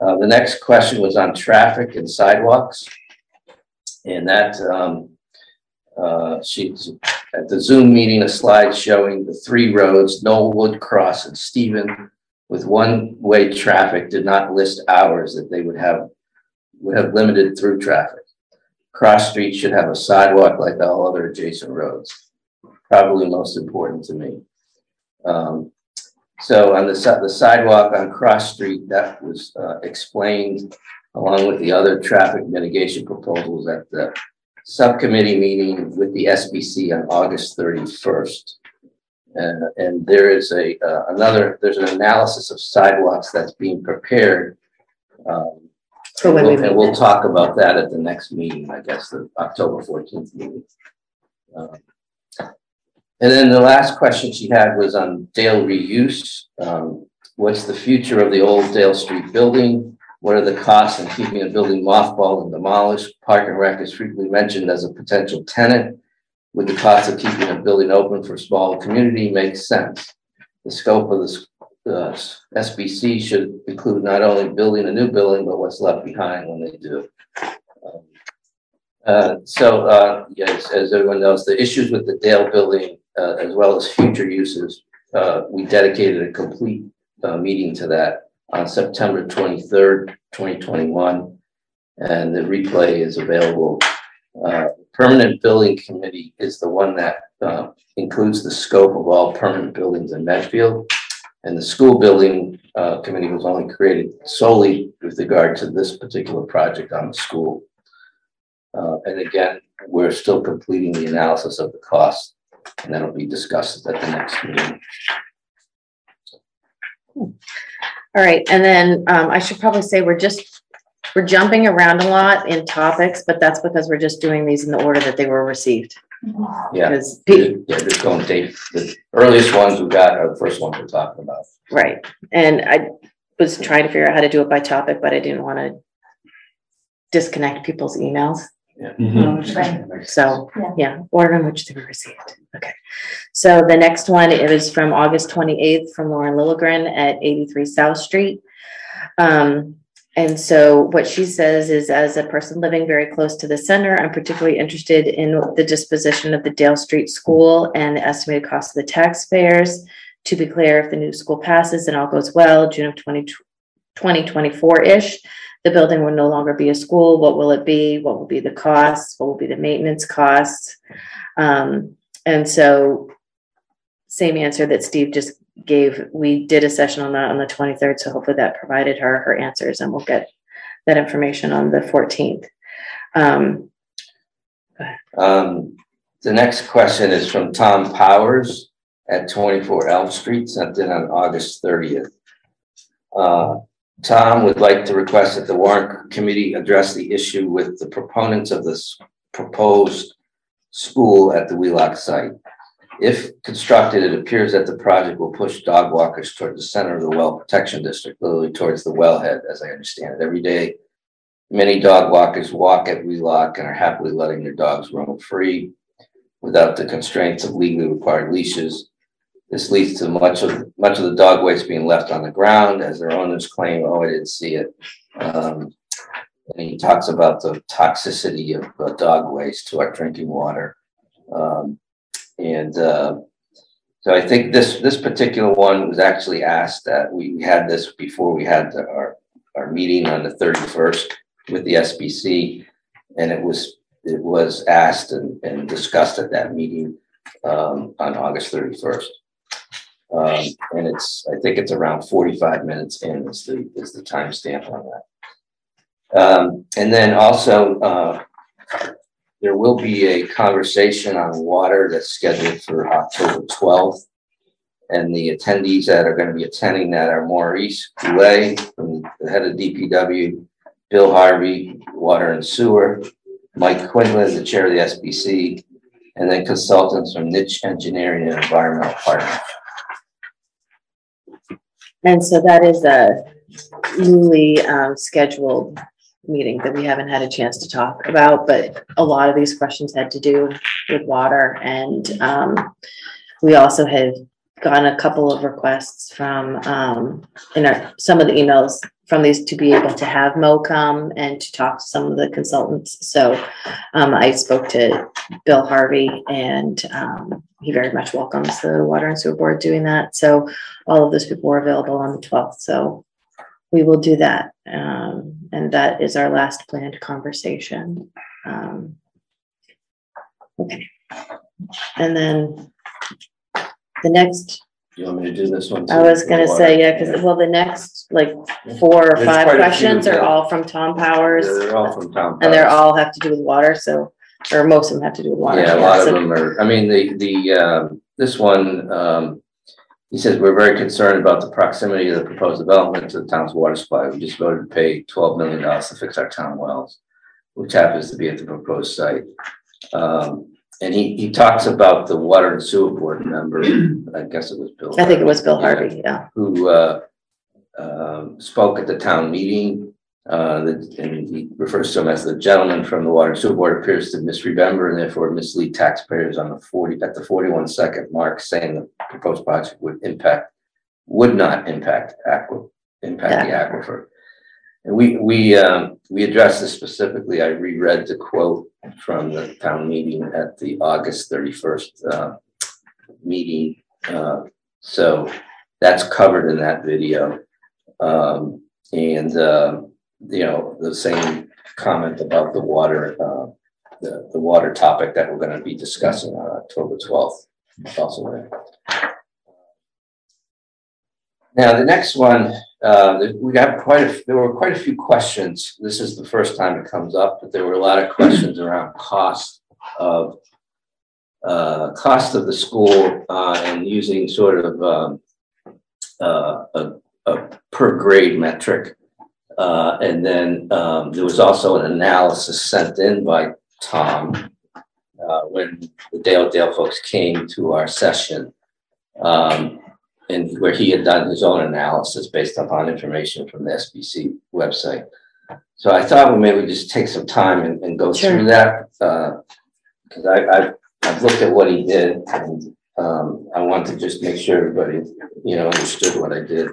Uh, the next question was on traffic and sidewalks. And that, um, uh, she, at the Zoom meeting, a slide showing the three roads, Knollwood Cross and Stephen, with one-way traffic did not list hours that they would have, would have limited through traffic. Cross Street should have a sidewalk like all other adjacent roads. Probably most important to me. Um, so on the, the sidewalk on Cross Street, that was uh, explained along with the other traffic mitigation proposals at the subcommittee meeting with the SBC on August 31st. And, and there is a uh, another, there's an analysis of sidewalks that's being prepared. Um, For when we and we'll talk about that at the next meeting, I guess, the October 14th meeting. Um, and then the last question she had was on Dale reuse. Um, what's the future of the old Dale Street building? What are the costs in keeping a building mothballed and demolished? Park and Rec is frequently mentioned as a potential tenant. Would the cost of keeping a building open for a small community make sense? The scope of this uh, SBC should include not only building a new building, but what's left behind when they do. Um, uh, so, uh, yes, as everyone knows, the issues with the Dale building, uh, as well as future uses, uh, we dedicated a complete uh, meeting to that on September 23rd, 2021. And the replay is available. Permanent Building Committee is the one that includes the scope of all permanent buildings in Medfield. And the school building uh, committee was only created solely with regard to this particular project on the school. Uh, and again, we're still completing the analysis of the cost, and that'll be discussed at the next meeting. All right, and then um, I should probably say we're just, we're jumping around a lot in topics, but that's because we're just doing these in the order that they were received. Yeah, Because, Pete, yeah, just going date, the earliest ones we got are the first ones we're talking about. right, and I was trying to figure out how to do it by topic, but I didn't want to disconnect people's emails. So, Yeah. yeah, order in which they were received. Okay. So the next one, it was from August twenty-eighth from Lauren Lilligren at eighty-three South Street. Um, and so what she says is, as a person living very close to the center, I'm particularly interested in the disposition of the Dale Street School and the estimated cost of the taxpayers. To be clear, if the new school passes and all goes well, June of 2024-ish, the building will no longer be a school. What will it be? What will be the costs? What will be the maintenance costs? Um, and so same answer that Steve just gave. We did a session on that on the 23rd, so hopefully that provided her her answers, and we'll get that information on the 14th. Um, Um, the next question is from Tom Powers at twenty-four Elm Street, sent in on August thirtieth. Uh, Tom would like to request that the warrant committee address the issue with the proponents of this proposed school at the Wheelock site. If constructed, it appears that the project will push dog walkers toward the center of the well protection district, literally towards the wellhead, as I understand it. Every day, many dog walkers walk at Wheelock and are happily letting their dogs roam free without the constraints of legally required leashes. This leads to much of much of the dog waste being left on the ground, as their owners claim, "Oh, I didn't see it." Um, and he talks about the toxicity of uh, dog waste to our drinking water. Um, and uh, so I think this this particular one was actually asked that we had this before we had the, our our meeting on the 31st with the SBC, and it was it was asked and, and discussed at that meeting um, on August 31st. Um, and it's I think it's around 45 minutes in is the is the timestamp on that. Um, and then also uh, there will be a conversation on water that's scheduled for October twelfth. And the attendees that are gonna be attending that are Maurice Goulet, the head of DPW, Bill Harvey, Water and Sewer, Mike Quinlan, the chair of the SBC, and then consultants from Nitsch Engineering and Environmental Partners. and so that is a newly um, scheduled meeting that we haven't had a chance to talk about, but a lot of these questions had to do with water and um, we also had gotten a couple of requests from um, in our, some of the emails from these to be able to have Mo come and to talk to some of the consultants. So um, I spoke to Bill Harvey and um, he very much welcomes the Water and Sewer Board doing that. So all of those people were available on the 12th. So we will do that. Um, and that is our last planned conversation. Um, okay. And then the next, You want me to do this one? I was gonna say, yeah, because, well, the next, like, four or There's five quite a few, questions are yeah. all from Tom Powers. They're all from town. And they're all have to do with water, so, or most of them have to do with water. Yeah, a lot of So- them are, I mean, the, the, um, this one, um, he says, we're very concerned about the proximity of the proposed development to the town's water supply. We just voted to pay twelve million dollars to fix our town wells, which happens to be at the proposed site. Um, and he, he talks about the water and sewer board member, I guess it was Bill. I think it was Bill. Harvey, yeah. who uh, um, spoke at the town meeting. Uh, the- and he refers to him as the gentleman from the Water and Sewer Board appears to misremember and therefore mislead taxpayers on the forty, at the forty-one second mark, saying the proposed project would impact, would not impact aqua, impact the aquifer. And we, we, um, we addressed this specifically. I reread the quote from the town meeting at the August thirty-first uh, meeting. Uh, So that's covered in that video. Um, and, uh, you know, the same comment about the water, uh, the, the water topic that we're gonna be discussing on October twelfth. Also there. Now, the next one, uh, we got quite a, there were quite a few questions. This is the first time it comes up, but there were a lot of questions around cost of uh, cost of the school, uh, and using sort of, um, uh, a, a per grade metric. Uh, and then, um, there was also an analysis sent in by Tom, uh, when the Dale Dale folks came to our session. Um, and where he had done his own analysis based upon information from the SBC website. So I thought, well, maybe just take some time and, and go Sure. through that, uh, cause I, I've, I've looked at what he did and, um, I want to just make sure everybody, you know, understood what I did.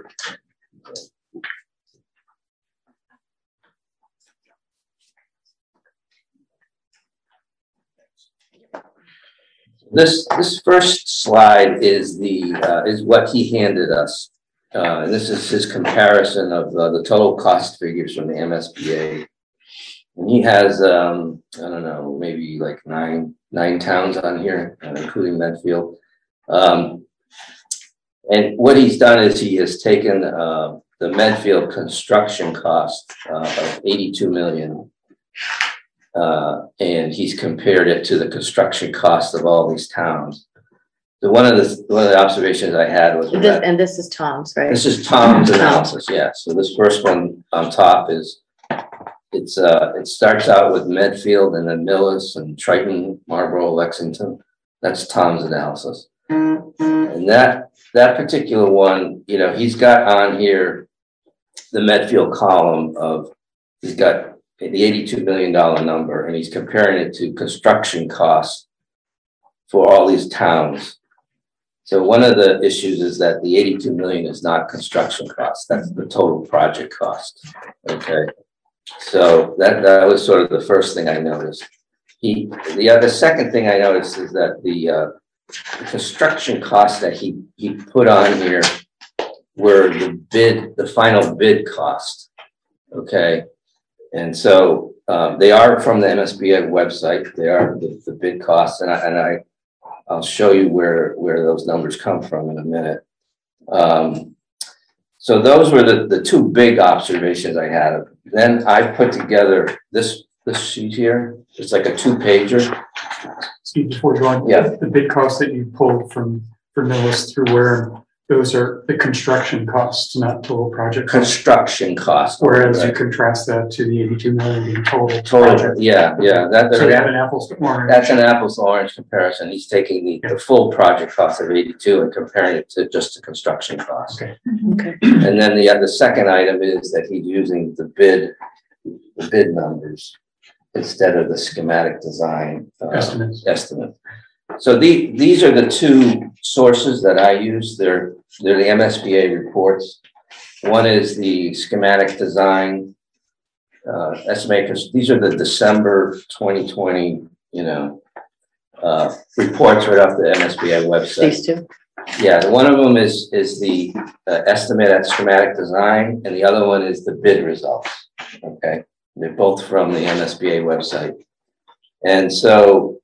This, this first slide is the, uh, is what he handed us. Uh, this is his comparison of uh, the total cost figures from the MSBA. And he has, um, I don't know, maybe like nine, nine towns on here, uh, including Medfield. Um, and what he's done is he has taken, uh, the Medfield construction cost, uh, of eighty-two million. Uh, and he's compared it to the construction cost of all these towns. So one of the, one of the observations I had was This- that, And this is Tom's, right? this is Tom's analysis, yeah, so this first one on top is. It's, uh, it starts out with Medfield and then Millis and Triton, Marlboro, Lexington. That's Tom's analysis. And that, that particular one, you know, he's got on here the Medfield column of, he's got the eighty-two million dollar number, and he's comparing it to construction costs for all these towns. So one of the issues is that the eighty-two million is not construction costs, that's the total project cost, okay? So that, that was sort of the first thing I noticed. He, the other, second thing I noticed is that the, uh, the construction costs that he, he put on here were the bid, the final bid cost, okay? And so, um, they are from the MSBA website, they are the, the bid costs, and I, and I, I'll show you where, where those numbers come from in a minute. Um, so those were the, the two big observations I had. Then I put together this, this sheet here, it's like a two pager. Steve, before you go on. Yeah. The big costs that you pulled from, from Millis through where, those are the construction costs, not total project costs. Construction cost. Whereas you contrast that to the eighty-two million being total Total, project. yeah, yeah, that, So you have that, an apples to orange. that's an apples to orange comparison. He's taking the, the full project cost of eighty-two and comparing it to just the construction cost. Okay. Okay. And then the other second item is that he's using the bid, the bid numbers instead of the schematic design. uh, Estimates. Estimate. So the, these are the two sources that I use. They're, they're the MSBA reports. One is the schematic design uh, estimate, because these are the December twenty twenty, you know, uh, reports right off the MSBA website. These two. Yeah, one of them is, is the uh, estimate at schematic design, and the other one is the bid results. Okay, they're both from the MSBA website. And so,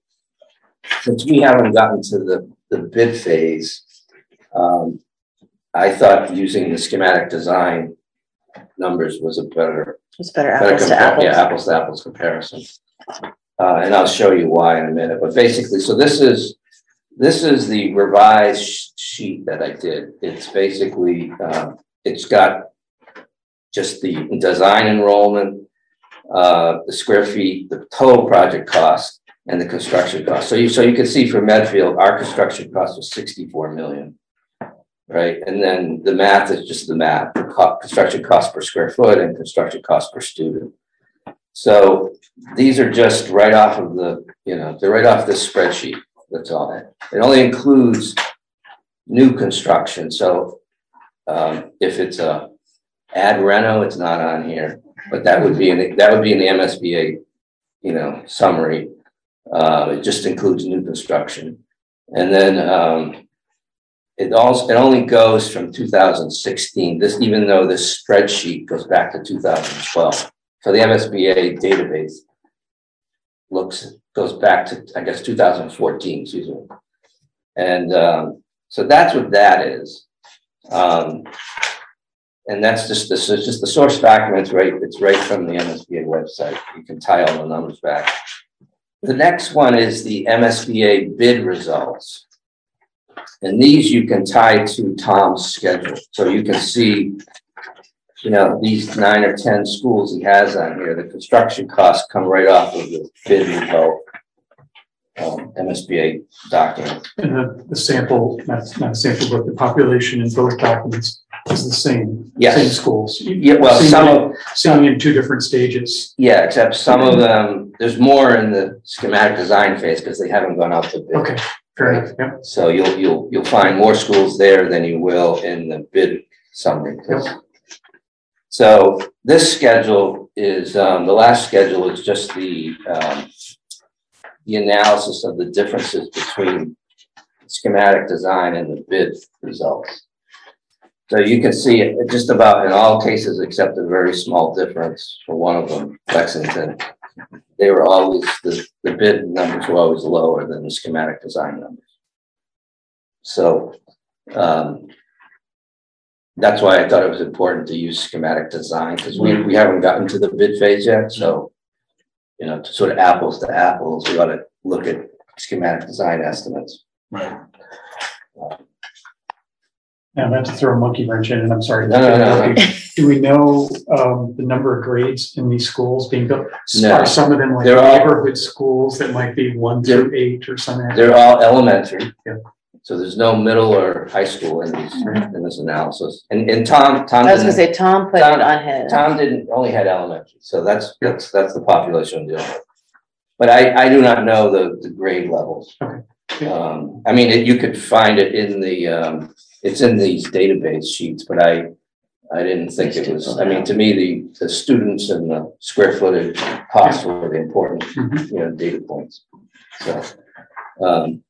since we haven't gotten to the, the bid phase, um, I thought using the schematic design numbers was a better It's better Better apples to Yeah, apples. apples to apples comparison. Uh, and I'll show you why in a minute, but basically, so this is, this is the revised sh- sheet that I did. It's basically, uh, it's got just the design enrollment, uh, the square feet, the total project cost, and the construction cost. So you, so you can see for Medfield, our construction cost was sixty-four million. Right, and then the math is just the math, the construction cost per square foot and construction cost per student. So these are just right off of the, you know, they're right off this spreadsheet, that's all. It It only includes new construction, so um, if it's a ad reno, it's not on here, but that would be, in the- that would be in the MSBA, you know, summary. Uh, it just includes new construction. And then, um, it also, it only goes from two thousand sixteen, this, even though this spreadsheet goes back to two thousand twelve. So the MSBA database looks, goes back to, I guess, two thousand fourteen, excuse me. And, um, so that's what that is. Um, and that's just, is just the source documents, right, it's right from the MSBA website. You can tie all the numbers back. The next one is the MSBA bid results. And these you can tie to Tom's schedule, so you can see, you know, these nine or ten schools he has on here, the construction costs come right off of the bid result. Um, MSBA document. And the, the sample, not, not sample, but the population in both documents is the same. Yes. Same schools. Yeah, well, Seeing some of, Seeing in two different stages. yeah, except some of them, there's more in the schematic design phase, because they haven't gone out to bid. Okay, fair enough, yeah. So you'll, you'll, you'll find more schools there than you will in the bid summary. So this schedule is, um, the last schedule is just the, um, the analysis of the differences between schematic design and the bid results. So you can see it just about in all cases except a very small difference for one of them, Lexington. They were always, the, the bid numbers were always lower than the schematic design numbers. So, um, that's why I thought it was important to use schematic design, because we, we haven't gotten to the bid phase yet, so. You know, to sort of apples to apples, we ought to look at schematic design estimates. Right. Now, not to throw a monkey wrench in, and I'm sorry. No, no, no, no. Do we know, um, the number of grades in these schools being built? No. Are some of them like They're all- neighborhood schools that might be one through eight or something? They're all elementary. Yeah. So there's no middle or high school in these, in this analysis. And, and Tom, Tom. I was gonna didn't- say, Tom put Tom- it on his. Tom didn't, only had elementary, so that's, that's, that's the population I'm dealing with. But I, I do not know the, the grade levels. Okay. Um, I mean, it- you could find it in the, um, it's in these database sheets, but I, I didn't think it was, I mean, to me, the, the students and the square footage costs were the important, Mhm. you know, data points. So, um,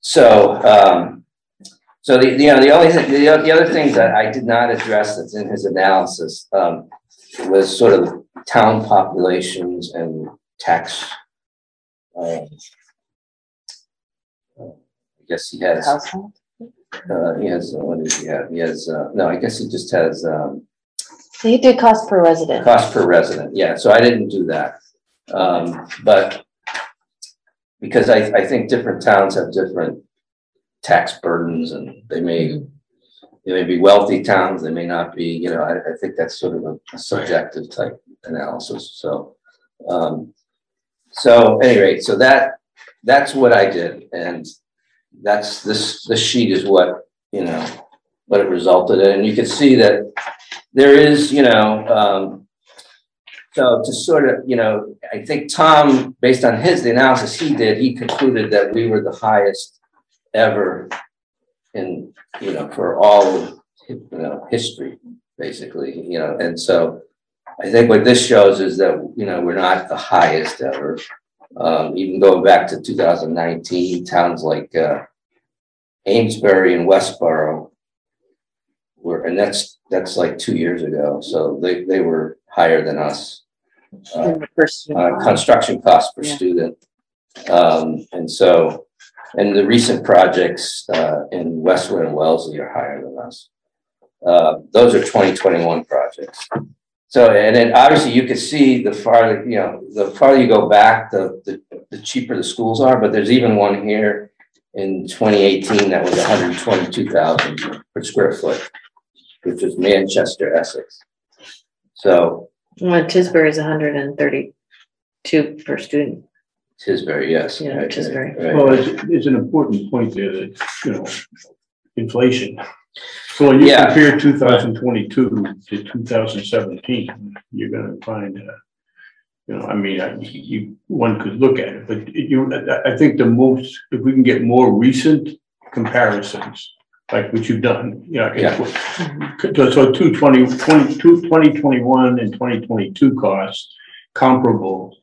so, um, so the, you know, the only thing, the, the other thing that I did not address that's in his analysis, um, was sort of town populations and tax. um, I guess he has, Household. Uh, he has, uh, what does he have? He has, uh, no, I guess he just has, um, He did cost per resident. Cost per resident, yeah, so I didn't do that. Um, but because I, I think different towns have different tax burdens and they may, they may be wealthy towns, they may not be, you know, I, I think that's sort of a- a subjective type analysis, so. Um, so anyway, so that, that's what I did and that's, this, this sheet is what, you know, what it resulted in. And you can see that there is, you know, um, so to sort of, you know, I think Tom, based on his, the analysis he did, he concluded that we were the highest ever in, you know, for all of, you know, history, basically, you know, and so I think what this shows is that, you know, we're not the highest ever. Um, even going back to two thousand nineteen, towns like, uh, Amesbury and Westboro were, and that's, that's like two years ago, so they, they were higher than us. Uh, in the first- uh, construction costs per Yeah. student. Um, and so, and the recent projects, uh, in Westwood and Wellesley are higher than us. Uh, those are twenty twenty-one projects. So, and then obviously you can see the farther, you know, the farther you go back, the, the, the cheaper the schools are, but there's even one here in twenty eighteen that was hundred and twenty-two thousand per square foot, which is Manchester, Essex. So, Well, Tisbury is hundred and thirty-two per student. Tisbury, yes. Yeah, right, Tisbury. right, right. Well, it's, it's an important point there that, you know, inflation. So when you Yeah. compare two thousand twenty-two to two thousand seventeen, you're gonna find, uh, you know, I mean, I- you, one could look at it, but you, I, I think the most, if we can get more recent comparisons, like what you've done, you know, Yeah. so so two twenty, twenty-two, twenty twenty-one and twenty twenty-two costs comparable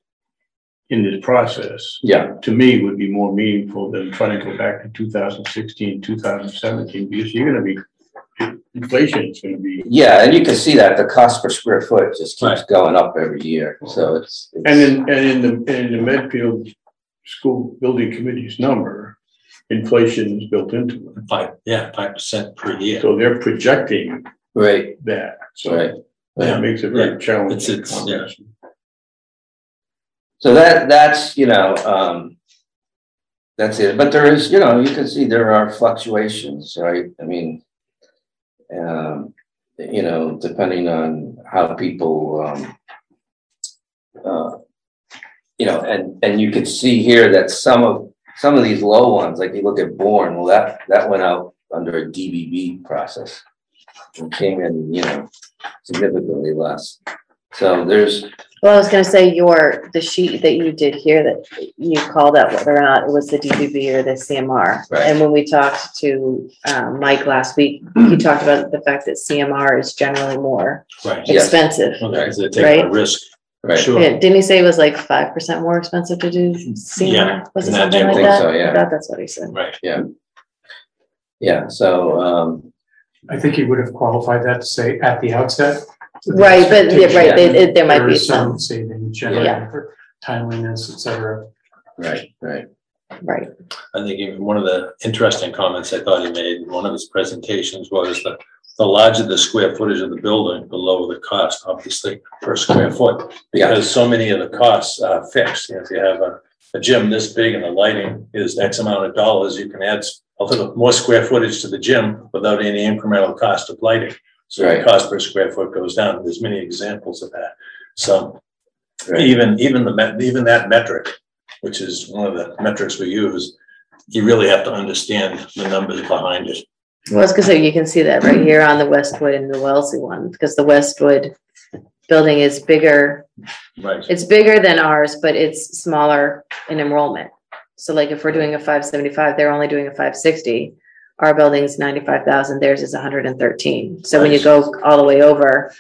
in this process Yeah, to me, would be more meaningful than trying to go back to 2016, 2017, because you're gonna be, inflation is gonna be, yeah, and you can see that the cost per square foot just keeps Right. going up every year, so it's. it's- and in, and in the, and in the Medfield School Building Committee's number, inflation is built into it. Five, yeah, five percent per year. So they're projecting Right, that, so right. that makes it very challenging. It's- it's- yeah. So that, that's, you know, um, that's it, but there is, you know, you can see there are fluctuations, right? I mean, um, you know, depending on how people, um, uh, you know, and, and you can see here that some of, some of these low ones, like you look at Bourne, well, that, that went out under a DBB process. And came in, you know, significantly less. So there's, Well, I was gonna say your, the sheet that you did here that you called out whether or not it was the DBB or the CMR. Right. And when we talked to um, Mike last week, he talked about the fact that CMR is generally more Right. Yes. expensive. Okay, so they take a Right. risk. Right, Sure. Yeah, didn't he say it was like five percent more expensive to do CMR? Was it in that something gym. like Think that? so, yeah. I thought that's what he said. Right. Yeah. Yeah, so, um, I think he would have qualified that to say at the outset. Right, but, yeah, right, they- it- there might There be is some, Saving generated for timeliness, et cetera. right, right, right, I think even one of the interesting comments I thought he made in one of his presentations was that the larger the square footage of the building, the lower the cost, obviously, per square foot. Yeah. Because so many of the costs are fixed. You know, If you have a, a gym this big and the lighting is X amount of dollars, you can add s- a little more square footage to the gym without any incremental cost of lighting. So the Right. cost per square foot goes down. There's many examples of that. So right, even, even the, met- even that metric, which is one of the metrics we use, you really have to understand the numbers behind it. well, I was gonna say, you can see that right here on the Westwood and the Wellesley one, because the Westwood building is bigger, Right. it's bigger than ours, but it's smaller in enrollment. So like if we're doing a five seventy-five, they're only doing a five sixty. Our building's ninety-five thousand, theirs is hundred and thirteen. So when you go all the way over,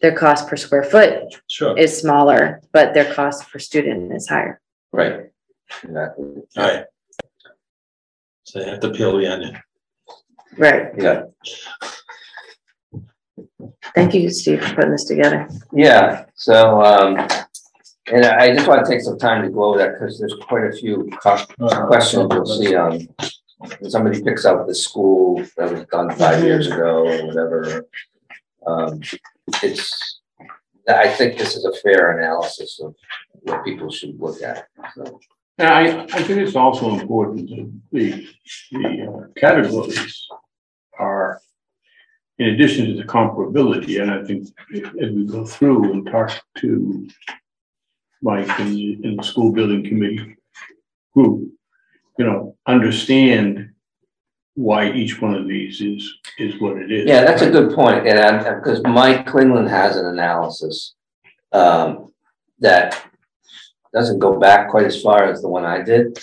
their cost per square foot Sure. is smaller, but their cost per student is higher. right. Exactly. Right. So you have to peel the onion. Right. Yeah, Thank you, Steve, for putting this together. yeah, so, um, and I just want to take some time to go over that because there's quite a few co- questions you'll see on. When Somebody picks up the school that was done five years ago or whatever. Um, it's, I think this is a fair analysis of what people should look at, so. And I, I think it's also important that the, the uh, categories are, in addition to the comparability, and I think as we go through and talk to Mike and the, and the school building committee group, you know, understand why each one of these is, is what it is. Yeah, that's a good point. point, and because Mike Quinlan has an analysis, um, that doesn't go back quite as far as the one I did.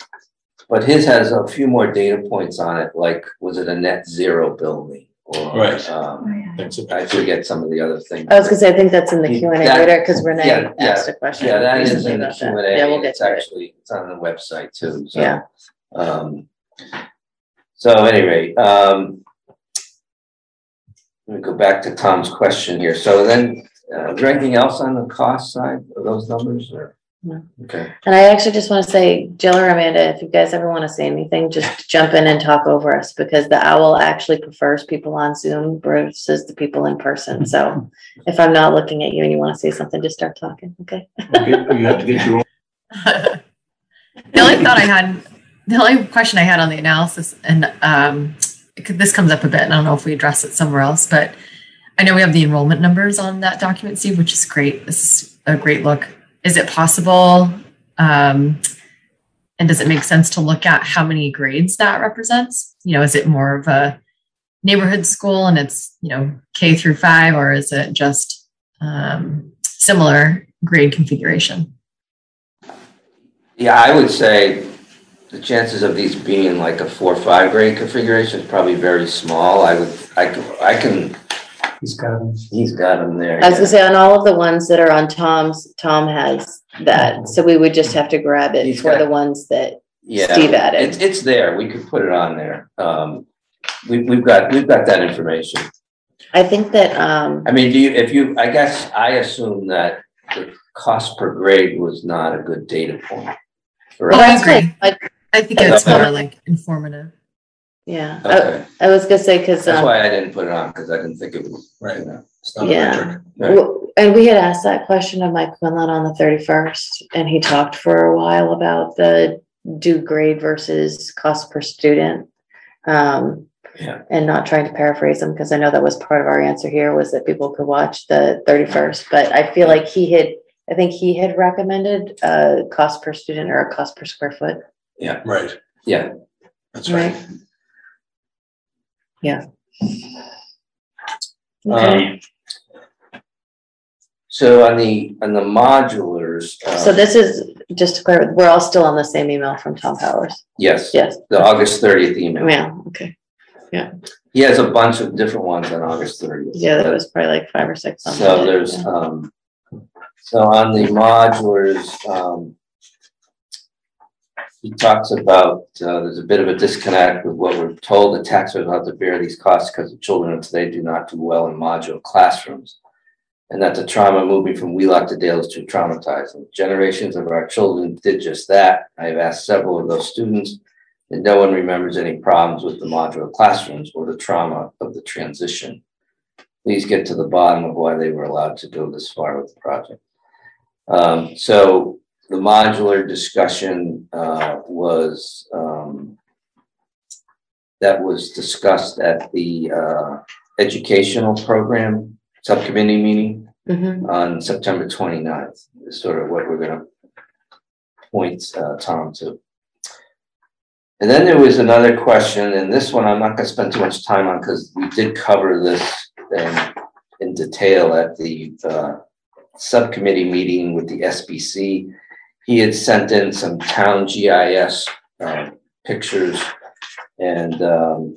But his has a few more data points on it, like, was it a net zero building? Or, Right. um, Thanks. I forget some of the other things. I was gonna say, I think that's in the Q and A later, because Renee yeah, yeah, asked a question. Yeah, that is in the about Q that. and Yeah, we'll get it's to it. actually, it's on the website too, so. Yeah. Um, so anyway, um. Let me go back to Tom's question here. So then, uh, is there anything else on the cost side of those numbers or? No. Okay, And I actually just want to say, Jill or Amanda, if you guys ever want to say anything, just jump in and talk over us because the owl actually prefers people on Zoom versus the people in person. So if I'm not looking at you and you want to say something, just start talking, okay? Okay, You have to get your own, The only thought I had, the only question I had on the analysis, and um, this comes up a bit, and I don't know if we address it somewhere else, but I know we have the enrollment numbers on that document, Steve, which is great. This is a great look. Is it possible? Um, and does it make sense to look at how many grades that represents? You know, is it more of a neighborhood school and it's, you know, K through five, or is it just um, similar grade configuration? yeah, I would say the chances of these being like a four, or five grade configuration is probably very small. I would, I can, I can, He's got him. he's got them there. I was gonna say on all of the ones that are on Tom's, Tom has that. So we would just have to grab it He's for got- the ones that Yeah. Steve added. It's, it's there, we could put it on there, um, we, we've got, we've got that information. I think that, um, I mean, do you, if you, I guess I assume that the cost per grade was not a good data point. for Well, I us. that's agree. like, like, I think it's more like informative. yeah, Okay, I, I was gonna say, cause, that's um, why I didn't put it on, because I didn't think it was, Right. you know. It's not Yeah. metric. Right. Well, And we had asked that question of Mike Quinlan on the thirty-first, and he talked for a while about the due grade versus cost per student. Um, Yeah. and not trying to paraphrase him, because I know that was part of our answer here, was that people could watch the thirty-first, but I feel like he had, I think he had recommended a cost per student or a cost per square foot. Right. Yeah, That's right. Yeah. Okay, um. So on the, on the modulars. uh, so this is, just to clarify, we're all still on the same email from Tom Powers, Yes, yes, the August thirtieth email. yeah, okay. Yeah. He has a bunch of different ones on August thirtieth. Yeah, there was probably like five or six on So that, there's, yeah. um, So on the modulars, um, he talks about, uh, there's a bit of a disconnect with what we're told the taxpayers have to bear these costs because the children of today do not do well in modular classrooms. And that the trauma moving from Wheelock to Dale is too traumatizing. Generations of our children did just that. I've asked several of those students, and no one remembers any problems with the modular classrooms or the trauma of the transition. Please get to the bottom of why they were allowed to go this far with the project. Um, so the modular discussion uh, was um, that was discussed at the uh, educational program subcommittee meeting Mhm. on September 29th. Is sort of what we're going to point uh, Tom to. And then there was another question, and this one I'm not going to spend too much time on because we did cover this in, in detail at the uh, subcommittee meeting with the SBC. He had sent in some town GIS uh, pictures and, um,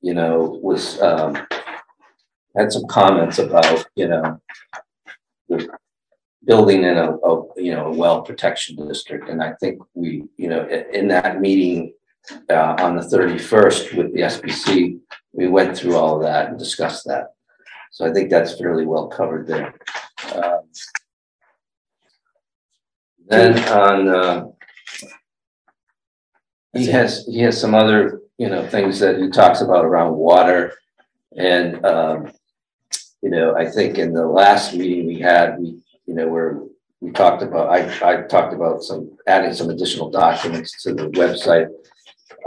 you know, was, um, had some comments about, you know, building in a, a, you know, a well protection district. And I think we, you know, in that meeting uh, on the thirty-first with the SBC, we went through all of that and discussed that. So I think that's fairly well covered there. Um, Then on, uh, he has, he has some other, you know, things that he talks about around water. And, um, you know, I think in the last meeting we had, we, you know, where we talked about, I, I talked about some, adding some additional documents to the website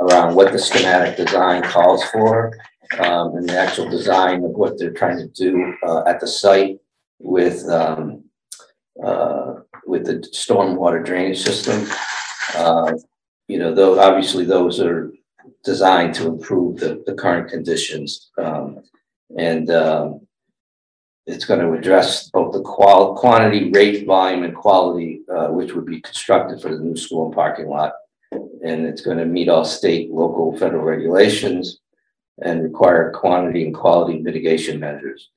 around what the schematic design calls for, um, and the actual design of what they're trying to do, uh, at the site with, um, uh, with the stormwater drainage system. Uh, you know, though, obviously, those are designed to improve the, the current conditions. Um, and, um, it's going to address both the qual, quantity, rate, volume, and quality, uh, which would be constructed for the new school and parking lot. And it's going to meet all state, local, federal regulations and require quantity and quality mitigation measures.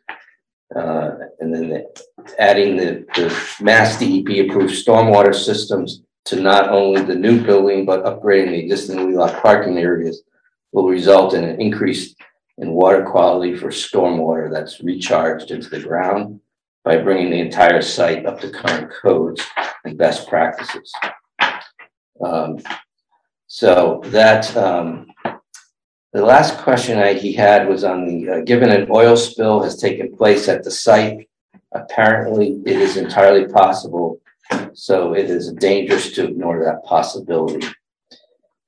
Uh, and then the- adding the, the Mass DEP approved stormwater systems to not only the new building, but upgrading the existing Wheelock parking areas will result in an increase in water quality for stormwater that's recharged into the ground by bringing the entire site up to current codes and best practices. Um, so that, um, the last question I, he had was on the, uh, given an oil spill has taken place at the site, apparently it is entirely possible, so it is dangerous to ignore that possibility.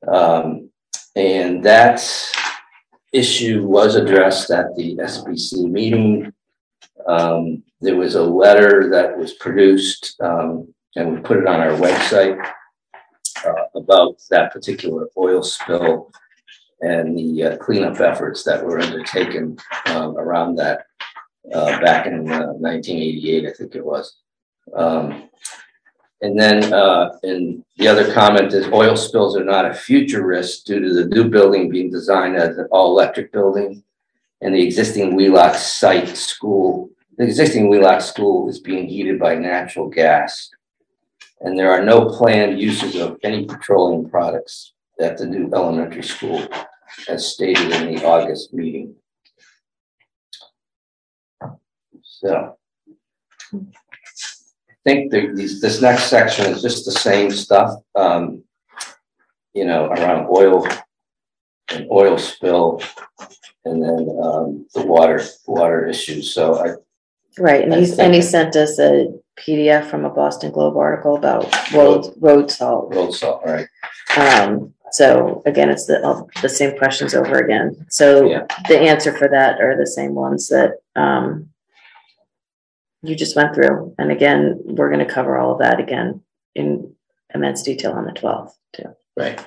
Um, and that issue was addressed at the SBC meeting. Um, there was a letter that was produced, um, and we put it on our website uh, about that particular oil spill and the uh, cleanup efforts that were undertaken um, around that uh, back in uh, 1988, I think it was. Um, and then, uh, and the other comment is oil spills are not a future risk due to the new building being designed as an all-electric building. And the existing Wheelock site school, the existing Wheelock school is being heated by natural gas. And there are no planned uses of any petroleum products at the new elementary school, as stated in the August meeting. So. I think these, this next section is just the same stuff, um, you know, around oil and oil spill and then, um, the water, water issues. So I, Right, and he's, and he sent us a PDF from a Boston Globe article about road, road salt. road salt, right? Um, so again, it's the, all the same questions over again. So Yeah. the answer for that are the same ones that, um, you just went through. And again, we're gonna cover all of that again in immense detail on the twelfth too. Right.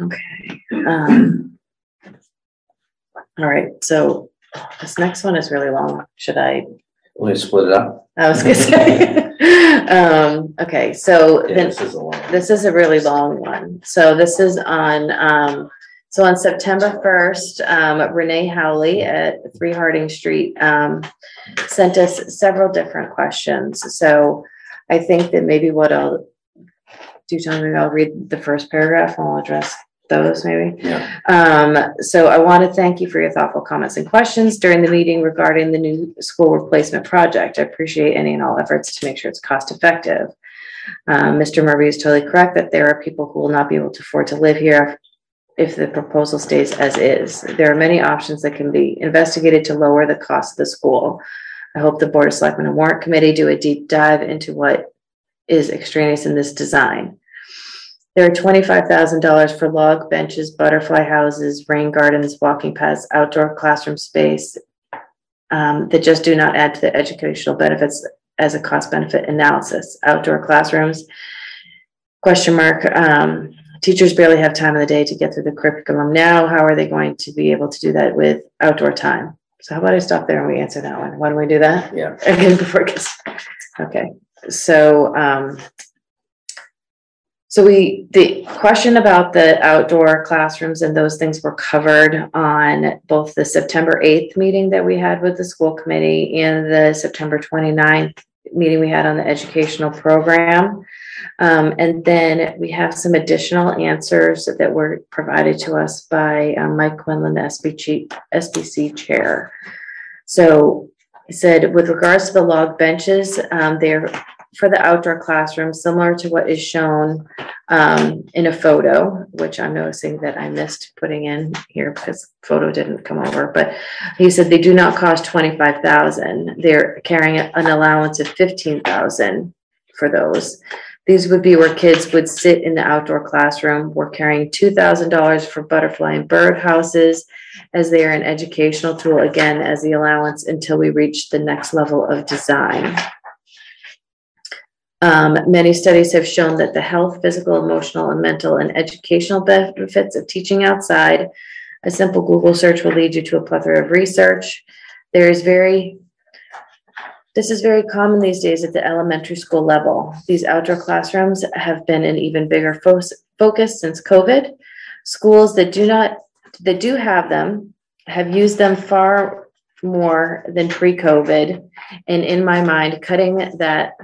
Okay, um. All right, so this next one is really long. Should I, to split it up? I was gonna say. Um, okay, so Yeah, then this is a long. this is a really long one. So this is on um So on September first, um, Renee Howley at Three Harding Street, um, sent us several different questions. So I think that maybe what I'll do, Tony, maybe I'll read the first paragraph and we'll address those maybe. Yeah. Um, so I want to thank you for your thoughtful comments and questions during the meeting regarding the new school replacement project. I appreciate any and all efforts to make sure it's cost effective. Um, Mr. Murphy is totally correct that there are people who will not be able to afford to live here if the proposal stays as is. There are many options that can be investigated to lower the cost of the school. I hope the Board of Selectmen and Warrant Committee do a deep dive into what is extraneous in this design. There are twenty-five thousand dollars for log benches, butterfly houses, rain gardens, walking paths, outdoor classroom space um, that just do not add to the educational benefits as a cost benefit analysis. Outdoor classrooms, question mark, um, teachers barely have time in the day to get through the curriculum now. How are they going to be able to do that with outdoor time? So how about I stop there and we answer that one? Why don't we do that? Yeah. Again, before it gets, okay, so, um. So we, the question about the outdoor classrooms and those things were covered on both the September eighth meeting that we had with the school committee and the September 29th meeting we had on the educational program. Um, and then we have some additional answers that were provided to us by um, Mike Quinlan, the SBC, SBC chair. So he said, with regards to the log benches, um, they're for the outdoor classroom, similar to what is shown um, in a photo, which I'm noticing that I missed putting in here because photo didn't come over. But he said they do not cost twenty-five thousand. They're carrying an allowance of fifteen thousand for those. These would be where kids would sit in the outdoor classroom. We're carrying two thousand dollars for butterfly and bird houses as they are an educational tool, again, as the allowance until we reach the next level of design. Um, many studies have shown that the health, physical, emotional, and mental and educational benefits of teaching outside. A simple Google search will lead you to a plethora of research. There is very this is very common these days at the elementary school level. These outdoor classrooms have been an even bigger fo- focus since COVID. Schools that do not, that do have them, have used them far more than pre-COVID. And in my mind, cutting that,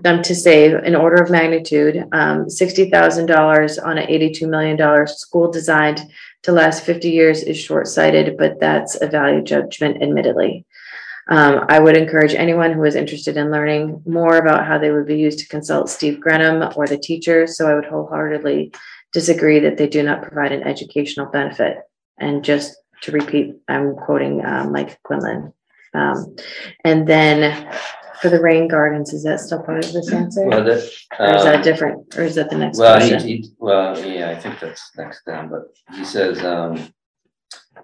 them to save an order of magnitude, um, sixty thousand dollars on an eighty-two million dollar school designed to last fifty years is short-sighted, but that's a value judgment admittedly. Um, I would encourage anyone who is interested in learning more about how they would be used to consult Steve Grenham or the teachers. So I would wholeheartedly disagree that they do not provide an educational benefit. And just to repeat, I'm quoting uh, Mike Quinlan. Um, and then for the rain gardens, is that still part of this answer? Well, Or that, is that um, different, or is that the next well, he, question? he, well, yeah, I think that's next down, but he says, um.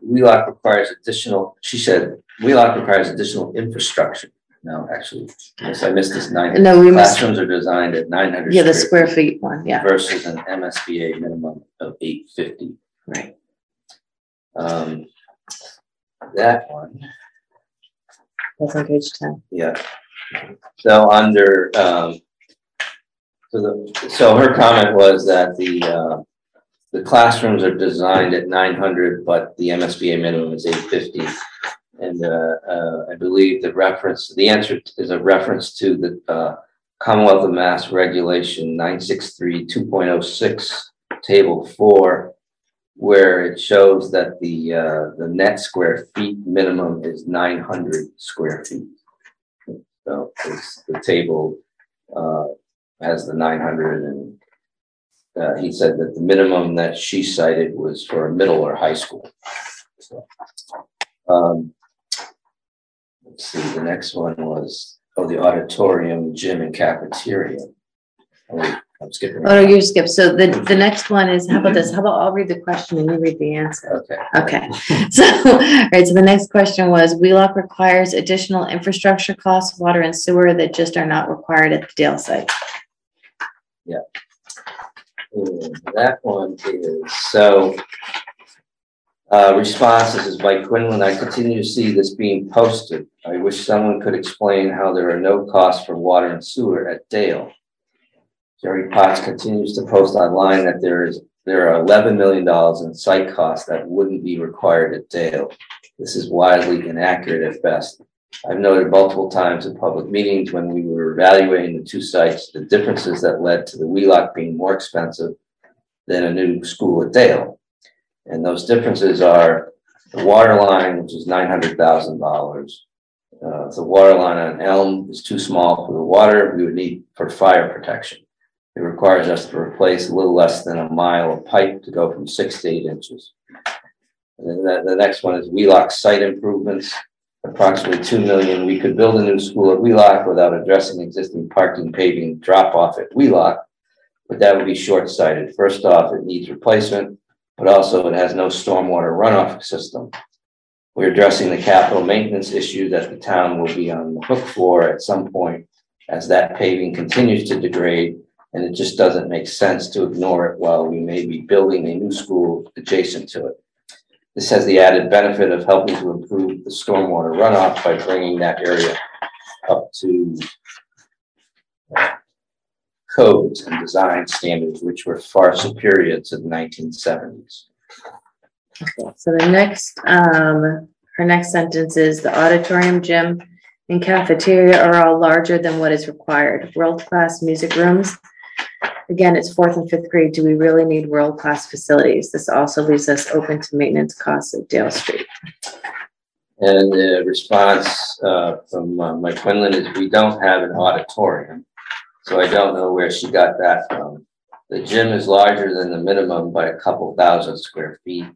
Wheelock requires additional, she said, Wheelock requires additional infrastructure. No, actually, yes, I missed this nine. No, we missed, Classrooms are designed at nine hundred. yeah, the square feet one, yeah, Versus an MSBA minimum of eight fifty. right. Um, that one, That's on page ten. yeah. So under, um, so the, so her comment was that the, uh, the classrooms are designed at nine hundred, but the MSBA minimum is eight fifty. And, uh, uh, I believe the reference, the answer is a reference to the, uh, Commonwealth of Mass Regulation nine six three two point oh six, table four, where it shows that the, uh, the net square feet minimum is nine hundred square feet. The table, uh, has the nine hundred and uh, he said that the minimum that she cited was for a middle or high school. So, Um, let's see, the next one was, oh, the auditorium, gym and cafeteria. Oh, I'm skipping. Oh, no, you skip. So the, the next one is, how about this? How about I'll read the question and you read the answer? Okay. Okay, so, all right, so the next question was, Wheelock requires additional infrastructure costs, water and sewer that just are not required at the Dale site. And that one is, so. Uh, response, this is by Quinlan, I continue to see this being posted. I wish someone could explain how there are no costs for water and sewer at Dale. Jerry Potts continues to post online that there is there are eleven million dollars in site costs that wouldn't be required at Dale. This is widely inaccurate at best. I've noted multiple times in public meetings when we were evaluating the two sites, the differences that led to the Wheelock being more expensive than a new school at Dale. And those differences are the water line, which is nine hundred thousand dollars. Uh, the water line on Elm is too small for the water we would need for fire protection. It requires us to replace a little less than a mile of pipe to go from six to eight inches. And then the, the next one is Wheelock site improvements, approximately two million. We could build a new school at Wheelock without addressing existing parking paving drop off at Wheelock. But that would be short sighted. First off, it needs replacement, but also it has no stormwater runoff system. We're addressing the capital maintenance issue that the town will be on the hook for at some point as that paving continues to degrade and it just doesn't make sense to ignore it while we may be building a new school adjacent to it. This has the added benefit of helping to improve the stormwater runoff by bringing that area up to codes and design standards which were far superior to the nineteen seventies. Okay, So the next, um, her next sentence is the auditorium, gym, and cafeteria are all larger than what is required. World-class music rooms. Again, it's fourth and fifth grade. Do we really need world-class facilities? This also leaves us open to maintenance costs at Dale Street. And the response uh, from uh, Mike Quinlan is, we don't have an auditorium. So I don't know where she got that from. The gym is larger than the minimum by a couple thousand square feet.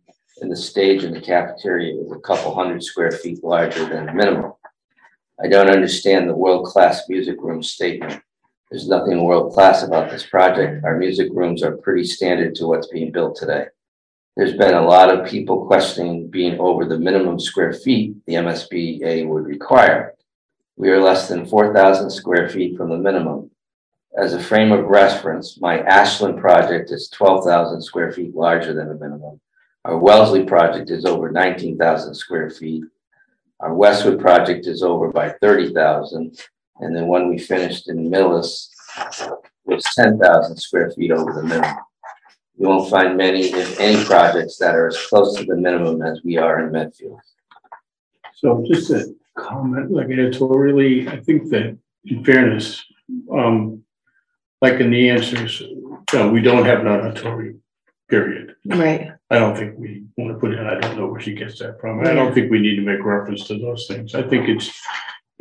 And the stage in the cafeteria is a couple hundred square feet larger than the minimum. I don't understand the world-class music room statement. There's nothing world-class about this project. Our music rooms are pretty standard to what's being built today. There's been a lot of people questioning being over the minimum square feet the MSBA would require. We are less than four thousand square feet from the minimum. As a frame of reference, my Ashland project is twelve thousand square feet larger than the minimum. Our Wellesley project is over nineteen thousand square feet. Our Westwood project is over by thirty thousand. And then when we finished in Millis it was ten thousand square feet over the minimum. You won't find many, if any, projects that are as close to the minimum as we are in Medfield. So just a comment, like editorially, I think that in fairness, um, like in the answers, no, we don't have an auditorium, period. Right. I don't think we want to put in, I don't know where she gets that from. I don't think we need to make reference to those things. I think it's.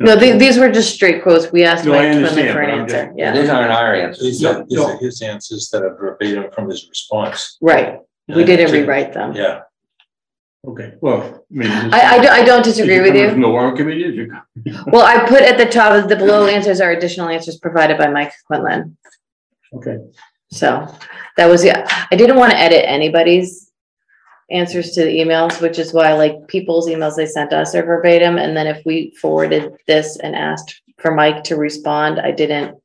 No, the- these were just straight quotes. We asked No, I Mike Quinlan understand, for an but I'm answer. just- Yeah, These aren't our answers. These are, these are his answers that are verbatim from his response. right. We didn't rewrite them. Yeah, Okay, well, I mean. I, I, don't- I don't disagree with From you. the warrant committee, did you? Well, I put at the top of the below answers are additional answers provided by Mike Quinlan. Okay, So that was, yeah, I didn't want to edit anybody's answers to the emails, which is why like people's emails they sent us are verbatim. And then if we forwarded this and asked for Mike to respond, I didn't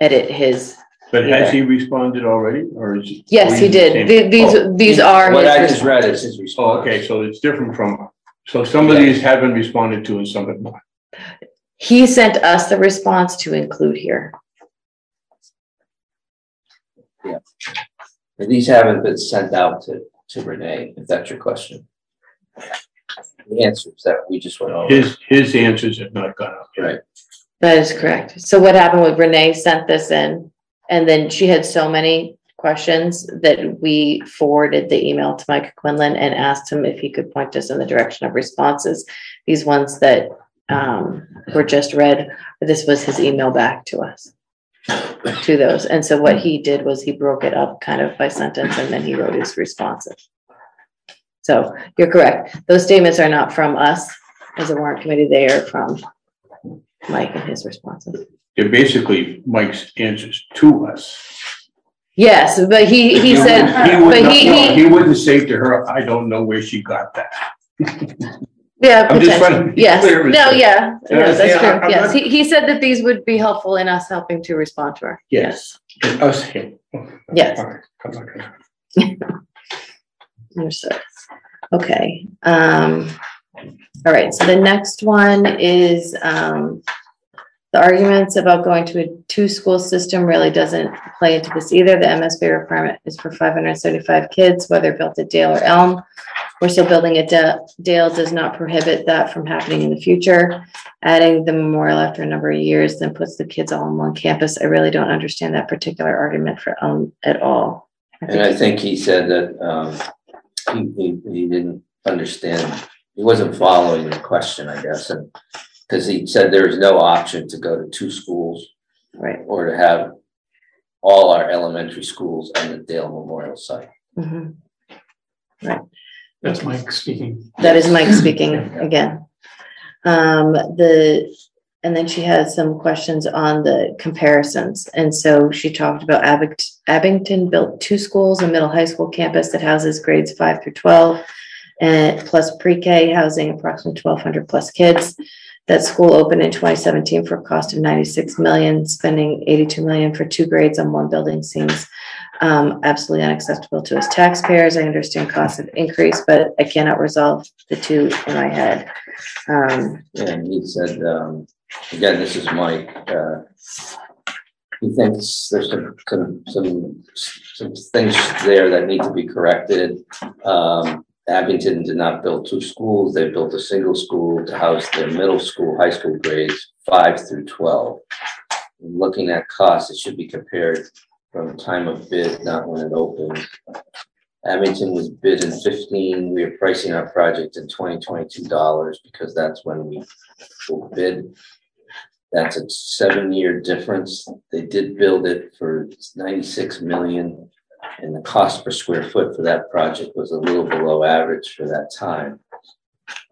edit his. but has he responded already, or is? it- Yes, he did. The- These, Oh, these are. What his I just read is his Oh, response. okay, so it's different from, so some of these have been responded to and some have not. He sent us the response to include here. But These haven't been sent out to, to Renee, if that's your question. The answers that we just went over. His, his answers have not gone up yet. Right. That is correct. So what happened with Renee sent this in and then she had so many questions that we forwarded the email to Mike Quinlan and asked him if he could point us in the direction of responses. These ones that um were just read, this was his email back to us. To those. And so what he did was he broke it up kind of by sentence and then he wrote his responses. So you're correct. Those statements are not from us as a warrant committee. They are from Mike and his responses. They're basically Mike's answers to us. Yes, but he, he said, He but wouldn't, he, no, he, he wouldn't say to her, I don't know where she got that. yeah, I'm just trying to potentially, be yes, clear with no, you. yeah, You no, that's understand? true, I'm yes, not- he, he said that these would be helpful in us helping to respond to her. Yes. Us, him. Yes. All right, I'm not gonna- Understood. Okay, um, all right, so the next one is, um, The arguments about going to a two-school system really doesn't play into this either. The MSB requirement is for five hundred and seventy-five kids, whether built at Dale or Elm. We're still building Da- Dale does not prohibit that from happening in the future. Adding the memorial after a number of years then puts the kids all on one campus. I really don't understand that particular argument for Elm at all. I And I think- he said that, um, he, he, he didn't understand, he wasn't following the question, I guess, and. Cause he said there is no option to go to two schools Right. or to have all our elementary schools on the Dale Memorial site. Mhm. That's Mike speaking. That is Mike speaking again. Um, the, and then she had some questions on the comparisons. And so she talked about Abington, built two schools, a middle high school campus that houses grades five through twelve. And plus pre-K housing approximately twelve hundred plus kids. That school opened in twenty seventeen for a cost of ninety-six million, spending eighty-two million for two grades on one building seems um, absolutely unacceptable to us taxpayers. I understand costs have increased, but I cannot resolve the two in my head. Um, And he said, um, again, this is Mike, uh. He thinks there's some, some, some, some things there that need to be corrected. Um, Abington did not build two schools, they built a single school to house their middle school, high school grades, five through twelve. Looking at costs, it should be compared from time of bid, not when it opened. Abington was bid in fifteen, we are pricing our project in twenty twenty-two dollars because that's when we will bid. That's a seven-year difference. They did build it for ninety-six million. And the cost per square foot for that project was a little below average for that time.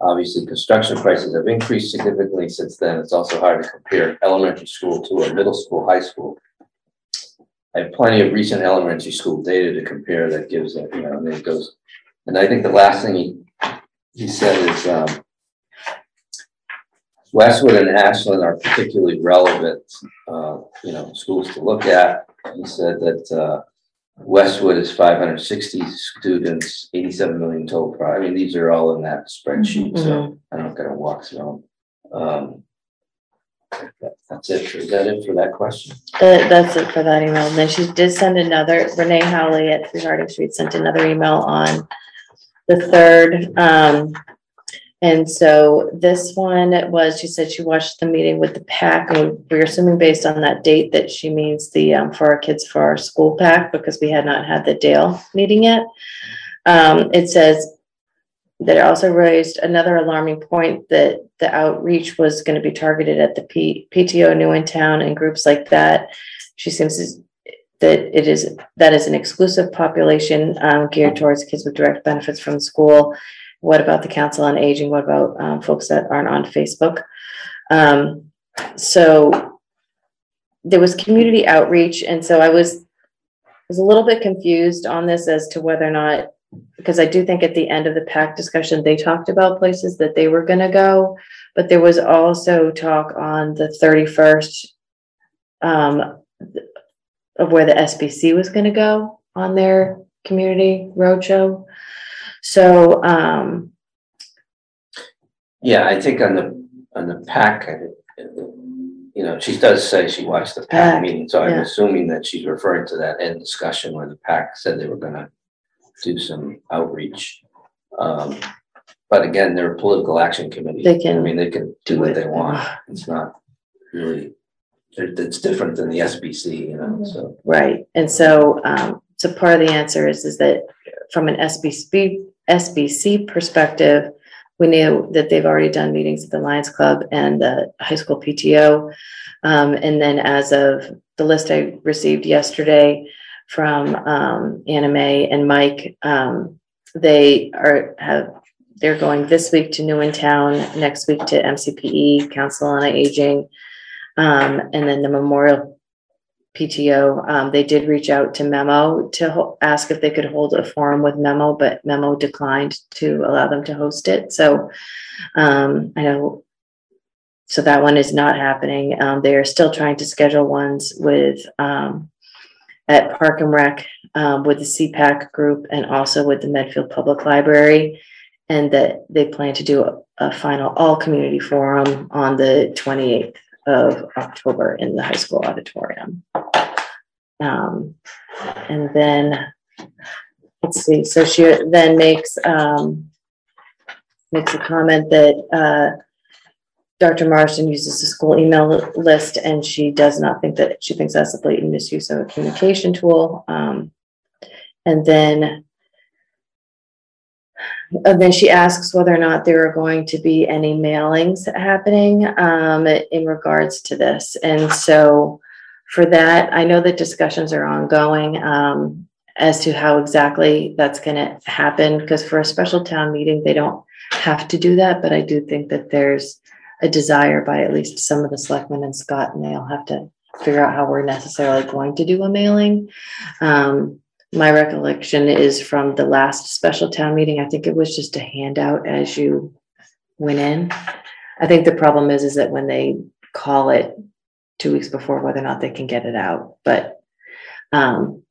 Obviously, construction prices have increased significantly since then. It's also hard to compare elementary school to a middle school, high school. I have plenty of recent elementary school data to compare that gives, that, you know, and it goes. And I think the last thing he, he said is, um. Westwood and Ashland are particularly relevant, uh, you know, schools to look at. He said that, uh. Westwood is five hundred sixty students, eighty-seven million total, I mean, these are all in that spreadsheet, so I'm not gonna walk through them. Um. That- That's it, is that it for that question? that, that's it for that email. And then she did send another, Renee Howley at Three Harding Street sent another email on the third. Um, and so this one was, she said she watched the meeting with the PAC, and we're assuming based on that date that she means the, um, for our kids for our school PAC, because we had not had the Dale meeting yet. Um, it says that also raised another alarming point that the outreach was gonna be targeted at the P, PTO New in Town and groups like that. She seems that it is, that is an exclusive population, um, geared towards kids with direct benefits from school. What about the Council on Aging? What about, um, folks that aren't on Facebook? Um, so there was community outreach, and so I was, was a little bit confused on this as to whether or not, because I do think at the end of the PAC discussion, they talked about places that they were gonna go, but there was also talk on the thirty-first um, of where the SBC was gonna go on their community roadshow. So, um, Yeah, I think on the, on the PAC, uh, you know, she does say she watched the PAC, PAC meeting, so I'm yeah. assuming that she's referring to that end discussion where the PAC said they were gonna do some outreach. Um, but again, they're a political action committee. They can I mean, they can do what they want. It's not really, it's different than the SBC, you know, so. right, and so, um, so part of the answer is, is that from an SBC, SBC perspective, we knew that they've already done meetings at the Lions Club and the high school PTO. Um, and then as of the list I received yesterday from, um, Anna Mae and Mike, um, they are, have, they're going this week to New in Town, next week to MCPE, Council on Aging. Um, and then the Memorial PTO, um, they did reach out to Memo to ho- ask if they could hold a forum with Memo, but Memo declined to allow them to host it. So, um, I know. So that one is not happening. Um, they are still trying to schedule ones with, um, at Park and Rec, um, with the CPAC group and also with the Medfield Public Library. And that they plan to do a, a final all-community forum on the twenty-eighth of October in the high school auditorium. Um, and then, let's see, so she then makes, um, makes a comment that, uh, Dr. Marsden uses the school email list and she does not think that, she thinks that's a blatant misuse of a communication tool. Um, and then and then she asks whether or not there are going to be any mailings happening um, in regards to this. And so for that, I know that discussions are ongoing um, as to how exactly that's going to happen. Because for a special town meeting, they don't have to do that. But I do think that there's a desire by at least some of the selectmen and Scott, and they'll have to figure out how we're necessarily going to do a mailing. Um, my recollection is from the last special town meeting. I think it was just a handout as you went in. I think the problem is, is that when they call it two weeks before, whether or not they can get it out, but, um,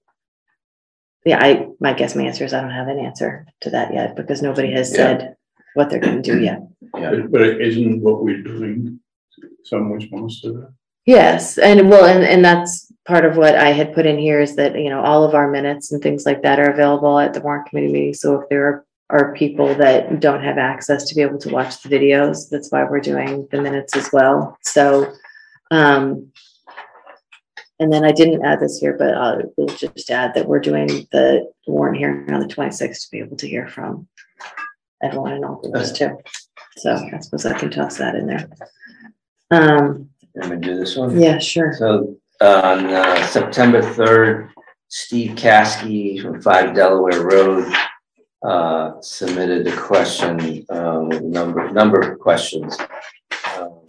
yeah, I, my guess, my answer is I don't have an answer to that yet because nobody has Yeah. said what they're gonna do yet. Yeah, But, but isn't what we're doing some response to that? Yes, and well, and, and that's part of what I had put in here is that, you know, all of our minutes and things like that are available at the warrant committee meeting. So if there are, are people that don't have access to be able to watch the videos, that's why we're doing the minutes as well. So, um, and then I didn't add this here, but I will just add that we're doing the warrant hearing on the twenty-sixth to be able to hear from everyone in all of groups too. So I suppose I can toss that in there. Um, let me do this one. yeah, sure. So on uh, September third, Steve Caskey from Five Delaware Road uh, submitted a question, um, with a number, number of questions. Um,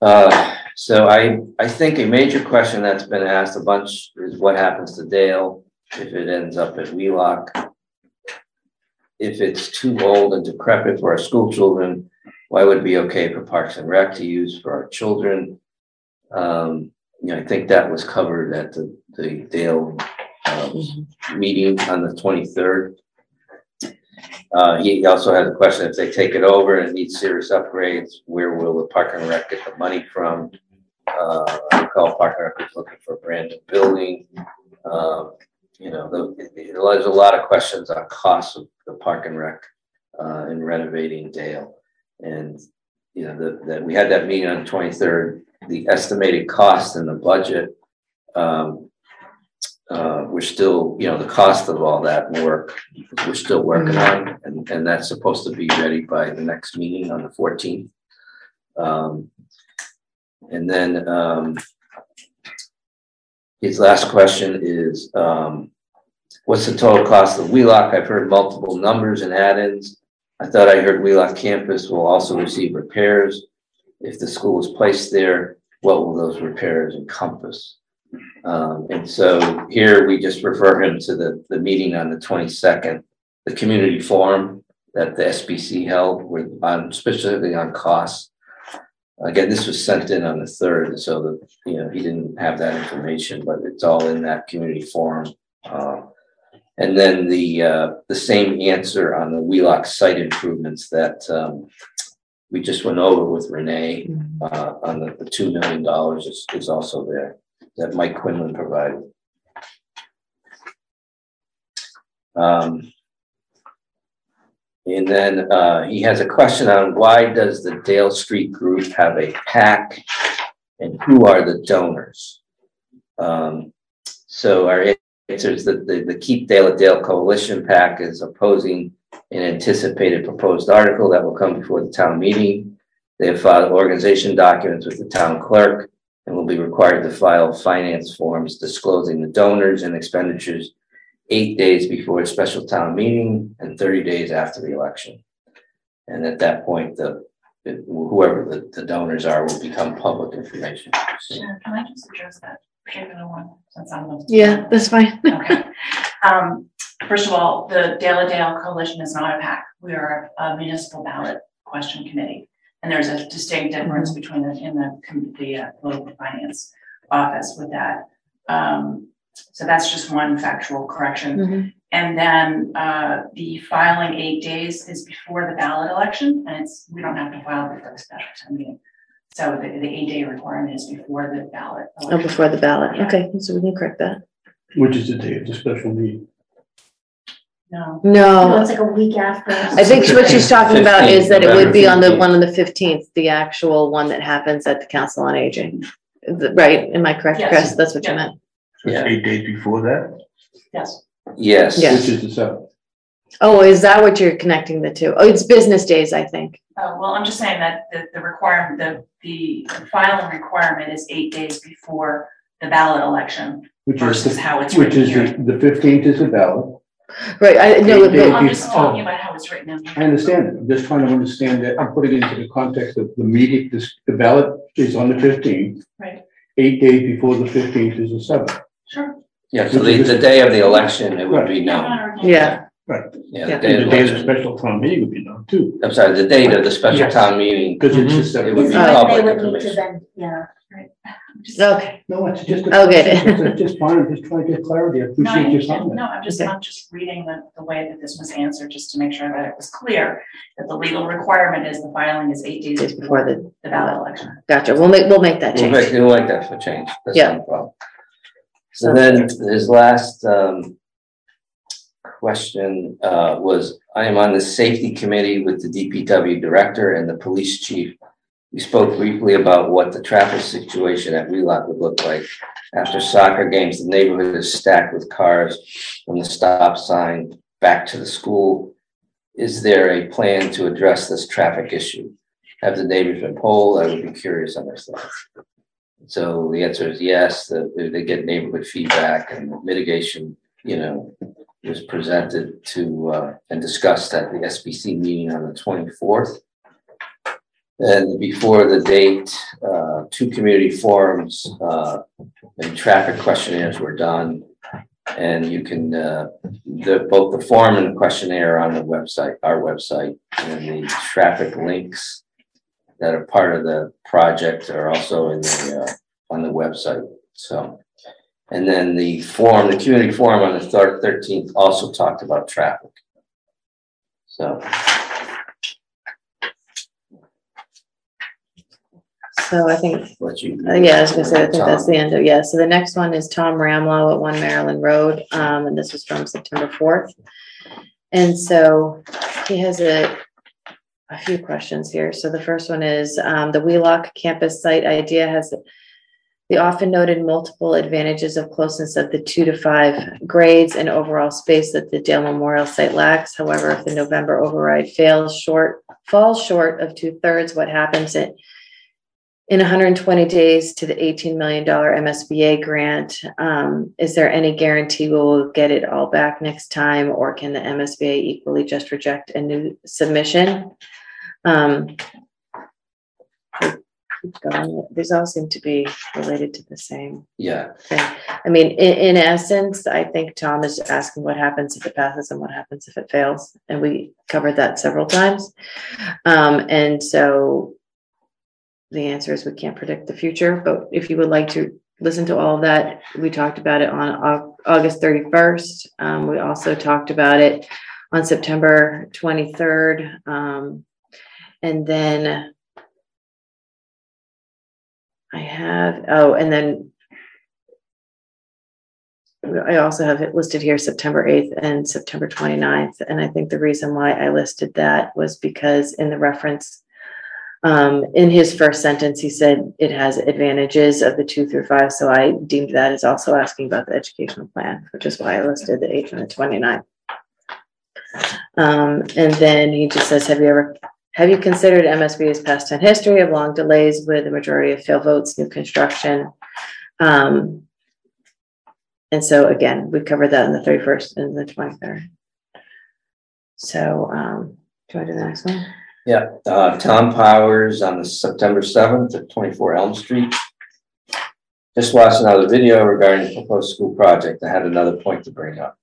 uh, So I, I think a major question that's been asked a bunch is what happens to Dale if it ends up at Wheelock? If it's too old and decrepit for our school children, why would it be okay for Parks and Rec to use for our children? Um, you know, I think that was covered at the, the Dale, um, meeting on the twenty-third. Uh, he also had a question, if they take it over and need serious upgrades, where will the Park and Rec get the money from? Uh, I recall Park and Rec was looking for a brand new building. Um, you know, the, there's a lot of questions on costs of the Park and Rec, uh, in renovating Dale. And, you know, that, we had that meeting on the twenty-third, the estimated cost and the budget. Um, uh, we're still, you know, the cost of all that work, we're still working on, and, and that's supposed to be ready by the next meeting on the fourteenth. Um, and then, um, his last question is, um, what's the total cost of Wheelock? I've heard multiple numbers and add-ins. I thought I heard Wheelock campus will also receive repairs. If the school is placed there, what will those repairs encompass? Um, and so here we just refer him to the, the meeting on the twenty-second, the community forum that the SBC held with, on, specifically on costs. Again, this was sent in on the third, so that, you know, he didn't have that information, but it's all in that community forum. Uh, and then the, uh, the same answer on the Wheelock site improvements that, um, we just went over with Renee, uh, on the, the two million dollars is, is also there, that Mike Quinlan provided. Um, and then, uh, he has a question on why does the Dale Street Group have a PAC? And who are the donors? Um, so our answer is that the, the Keep Dale at Dale Coalition PAC is opposing an anticipated proposed article that will come before the town meeting. They have filed organization documents with the town clerk and will be required to file finance forms disclosing the donors and expenditures eight days before a special town meeting and thirty days after the election. And at that point, the, whoever the, the donors are will become public information. Can I just address that particular one, since I'm the. Yeah, that's fine. Okay. Um, first of all, the Dale Dale Coalition is not a PAC. We are a municipal ballot question committee. And there's a distinct difference between the, in the, the uh, political finance office with that. Um, so that's just one factual correction. Mhm. And then, uh, the filing eight days is before the ballot election, and it's, we don't have to file before the special town meeting. So the, the eight day requirement is before the ballot. Oh, before the ballot. Okay, so we can correct that. Which is the day of the special meeting. No, No, No, it's like a week after. I think what she's talking about is that it would be on the one on the fifteenth, the actual one that happens at the Council on Aging. The- Right, am I correct, Yes. Chris? That's what you Yeah. meant? So it's Yeah. eight days before that, yes, Yes. Yeah. which is the seventh. Oh, is that what you're connecting the two? Oh, it's business days, I think. uh, well, I'm just saying that the, the requirement, the, the filing requirement is eight days before the ballot election Which is, versus the- how it's written. which written is, here. the the fifteenth is the ballot. Right, I know, Eight days. but- I'm just talking Oh. about how it's written in here. I understand, it. I'm just trying to understand that, I'm putting it into the context of the meeting, this, the ballot is on the fifteenth. Right. Eight days before the fifteenth is the seventh. Sure. Yeah, so the, the day of the election, it would be known. yeah, Yeah, Yeah. the day And of the the day of the election. special town meeting would be known too, I'm sorry, the date of the special Yes. town meeting, because it's mm-hmm. just. it would be Oh. They public would need to information. then, yeah. Just- okay, No, it's just. a- Okay. it's- it's Just fine, I'm just trying to get clarity, I No, I appreciate your understand. comment. No, I'm just, Okay. I'm just reading the, the way that this was answered, just to make sure that it was clear that the legal requirement is the filing is eight days days before before the, the ballot election. gotcha, we'll make, we'll make that We'll change. make, we'll make that for change, that's Yeah. no problem. So then his last, um, question, uh, was, I am on the safety committee with the DPW director and the police chief. We spoke briefly about what the traffic situation at Wheelock would look like. After soccer games, the neighborhood is stacked with cars from the stop sign back to the school. Is there a plan to address this traffic issue? Have the neighbors been polled? I would be curious on their thoughts. So the answer is yes, they- get neighborhood feedback and mitigation, you know, was presented to, uh, and discussed at the SBC meeting on the twenty-fourth. And before the date, uh, two community forums, uh, and traffic questionnaires were done. And you can, uh, the, both the form and the questionnaire are on the website, our website, and the traffic links that are part of the project are also in the, uh, on the website, so. And then the forum, the community forum on the thir- thirteenth also talked about traffic. So, So I think what you. Uh, yeah, I was gonna say, I think that's the end of, yeah, so the next one is Tom Ramlow at One Maryland Road, um, and this was from September fourth. And so he has a, a few questions here, so the first one is, um, the Wheelock campus site idea has the often noted multiple advantages of closeness of the two to five grades and overall space that the Dale Memorial site lacks. However, if the November override fails short, falls short of two thirds, what happens in hundred and twenty days to the eighteen million dollar MSBA grant, um, is there any guarantee we'll get it all back next time? Or can the MSBA equally just reject a new submission? Um. keep going. These all seem to be related to the same Yeah, thing. I mean, in, in essence, I think Tom is asking what happens if it passes and what happens if it fails. And we covered that several times. Um, and so the answer is we can't predict the future, but if you would like to listen to all of that, we talked about it on Au- August thirty-first. Um, we also talked about it on September twenty-third. Um, and then I have, oh, and then I also have it listed here September eighth and September 29th, and I think the reason why I listed that was because in the reference um, in his first sentence, he said it has advantages of the two through five, so I deemed that as also asking about the educational plan, which is why I listed the eighth and the 29th. Um, and then he just says, have you ever, have you considered MSBA's past ten history of long delays with the majority of fail votes, new construction? Um, and so again, we covered that in the thirty-first and the twenty-third. So, um, do to do the next one? yeah, uh, Tom Powers on the September seventh at twenty-four Elm Street. Just watched another video regarding the proposed school project. I had another point to bring up.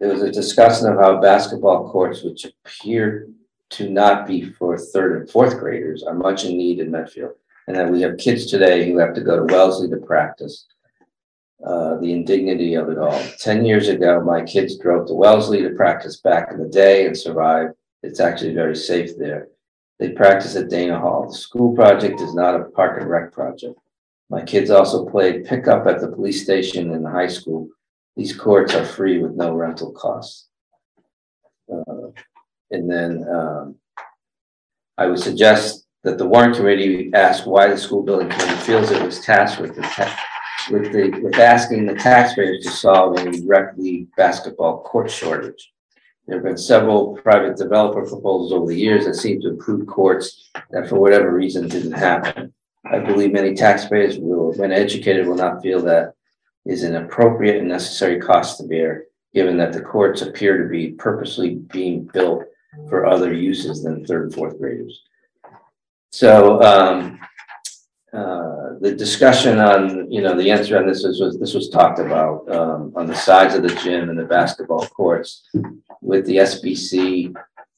There was a discussion of how basketball courts, which appear to not be for third and fourth graders, are much in need in Medfield. And that we have kids today who have to go to Wellesley to practice. Uh, the indignity of it all. Ten years ago, my kids drove to Wellesley to practice back in the day and survived. It's actually very safe there. They practice at Dana Hall. The school project is not a park and rec project. My kids also played pickup at the police station and the high school. These courts are free with no rental costs. Uh, And then um, I would suggest that the warrant committee ask why the school building committee feels it was tasked with the with the, with asking the taxpayers to solve a rec league basketball court shortage. There have been several private developer proposals over the years that seem to improve courts that for whatever reason didn't happen. I believe many taxpayers will, when educated, will not feel that is an appropriate and necessary cost to bear, given that the courts appear to be purposely being built for other uses than third and fourth graders. So, um, uh, the discussion on, you know, the answer on this was, was, this was talked about, um, on the sides of the gym and the basketball courts with the SBC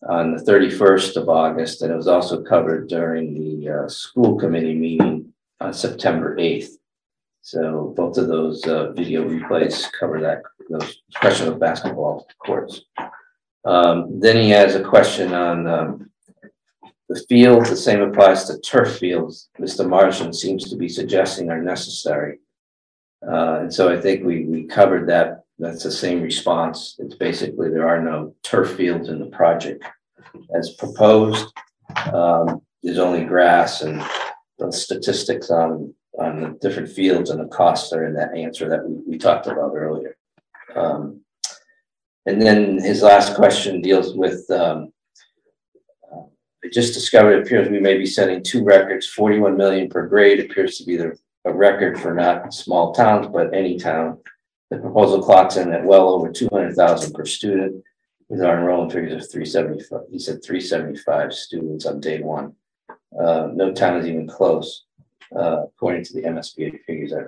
on the thirty-first of August, and it was also covered during the, uh, school committee meeting on September eighth. So both of those, uh, video replays cover that, those question of basketball courts. Um, then he has a question on, um, the field, the same applies to turf fields, Mr. Martian seems to be suggesting are necessary. Uh, and so I think we, we covered that, that's the same response, it's basically there are no turf fields in the project. As proposed, um, there's only grass and the statistics on, on the different fields and the costs are in that answer that we, we talked about earlier. Um, and then his last question deals with, um, I just discovered it appears we may be setting two records, forty-one million per grade appears to be the, a record for not small towns, but any town. The proposal clocks in at well over two hundred thousand per student with our enrollment figures of three seventy-five, he said three seventy-five students on day one. Uh, no town is even close, uh, according to the MSBA figures I.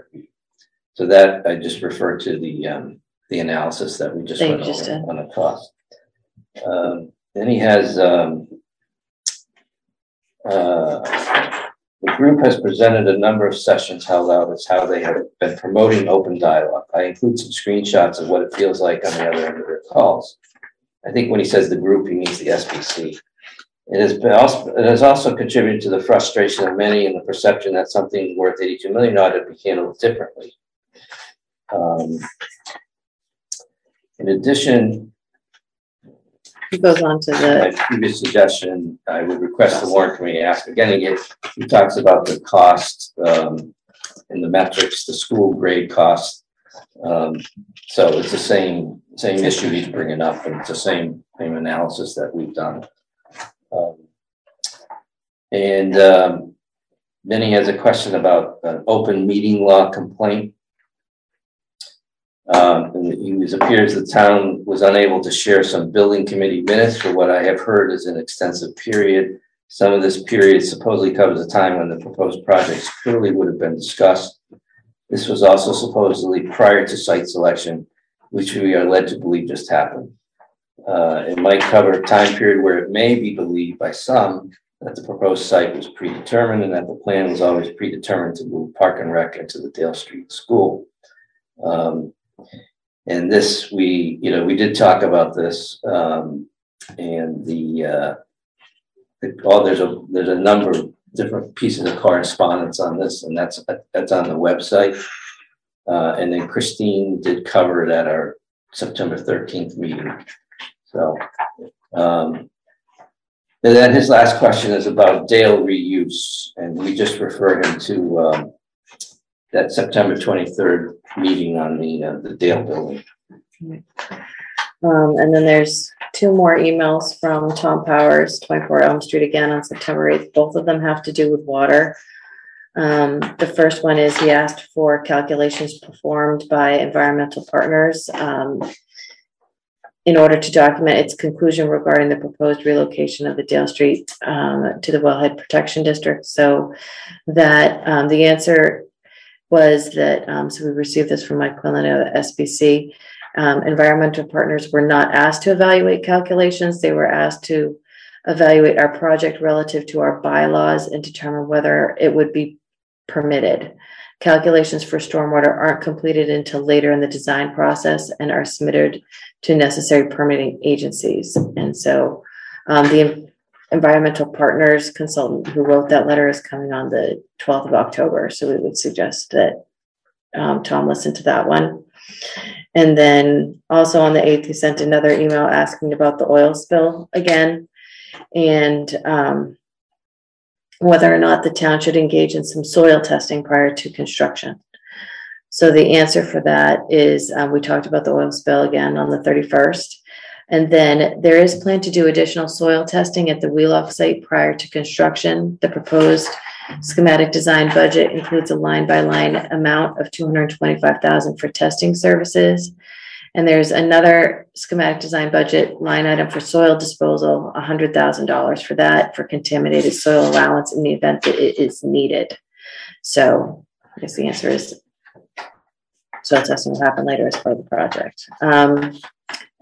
So that, I just refer to the, um, the analysis that we just you went just over did. on the cost. Um, then he has, um, uh, The group has presented a number of sessions held out as how they have been promoting open dialogue. I include some screenshots of what it feels like on the other end of their calls. I think when he says the group, he means the SBC. It has been also, it has also contributed to the frustration of many and the perception that something worth eighty-two million ought to be handled differently. Um, In addition, He goes on to my the, previous suggestion, I would request the warrant committee ask again get, he talks about the cost, um, and the metrics, the school grade cost. Um, so it's the same, same issue he's bringing up, and it's the same, same analysis that we've done. Um, And, um, then he has a question about an open meeting law complaint. Um, and it appears the town was unable to share some building committee minutes for what I have heard is an extensive period. Some of this period supposedly covers a time when the proposed projects clearly would have been discussed. This was also supposedly prior to site selection, which we are led to believe just happened. Uh, it might cover a time period where it may be believed by some that the proposed site was predetermined and that the plan was always predetermined to move Park and Rec into the Dale Street School. Um, and this, we, you know, we did talk about this, um, and the, uh, the, oh, there's a, there's a number of different pieces of correspondence on this, and that's, that's on the website. Uh, and then Christine did cover it at our September thirteenth meeting. So, um, and then his last question is about Dale reuse, and we just refer him to, um, that September twenty-third meeting on the, uh, the Dale building. um, and then there's two more emails from Tom Powers, twenty-four Elm Street again on September eighth. Both of them have to do with water. Um, the first one is he asked for calculations performed by environmental partners, um, in order to document its conclusion regarding the proposed relocation of the Dale Street, um, to the Wellhead Protection District. So that, um, the answer was that, um, so we received this from Mike Quinlan of SBC. Um, environmental partners were not asked to evaluate calculations. They were asked to evaluate our project relative to our bylaws and determine whether it would be permitted. Calculations for stormwater aren't completed until later in the design process and are submitted to necessary permitting agencies. And so, um, the environmental partners consultant who wrote that letter is coming on the twelfth of October, so we would suggest that um, Tom listen to that one. And then also on the eighth, he sent another email asking about the oil spill again. And um, whether or not the town should engage in some soil testing prior to construction. So the answer for that is, um, we talked about the oil spill again on the thirty-first. And then there is plan to do additional soil testing at the Wheelock site prior to construction. The proposed schematic design budget includes a line-by-line amount of two hundred twenty-five thousand for testing services. And there's another schematic design budget line item for soil disposal, hundred thousand dollars for that, for contaminated soil allowance in the event that it is needed. So I guess the answer is soil testing will happen later as part of the project. Um,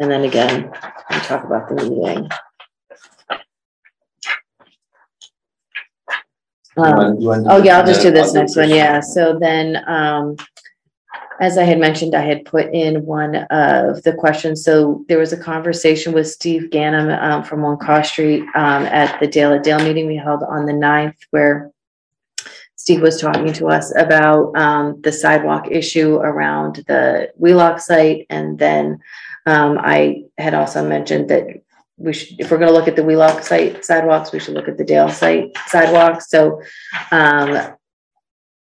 and then again, we talk about the meeting. You Um, want- you want to- Oh, yeah, I'll just do this next one, yeah, so then, um, as I had mentioned, I had put in one of the questions, so there was a conversation with Steve Ganem, um, from One Cross Street, um, at the Dale at Dale meeting we held on the 9th, where Steve was talking to us about, um, the sidewalk issue around the Wheelock site, and then, um, I had also mentioned that we should, if we're gonna look at the Wheelock site sidewalks, we should look at the Dale site sidewalks, so, um,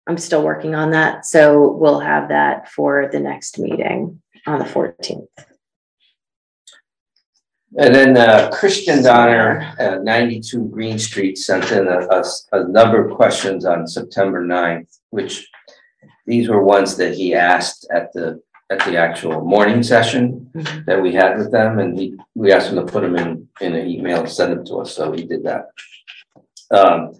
I'm still working on that, so we'll have that for the next meeting on the fourteenth. And then uh, Christian Donner, uh, ninety-two Green Street, sent in a number of questions on September 9th, which these were ones that he asked at the, at the actual morning session Mhm. that we had with them, and he, we asked him to put them in, in an email and send them to us, so he did that. Um,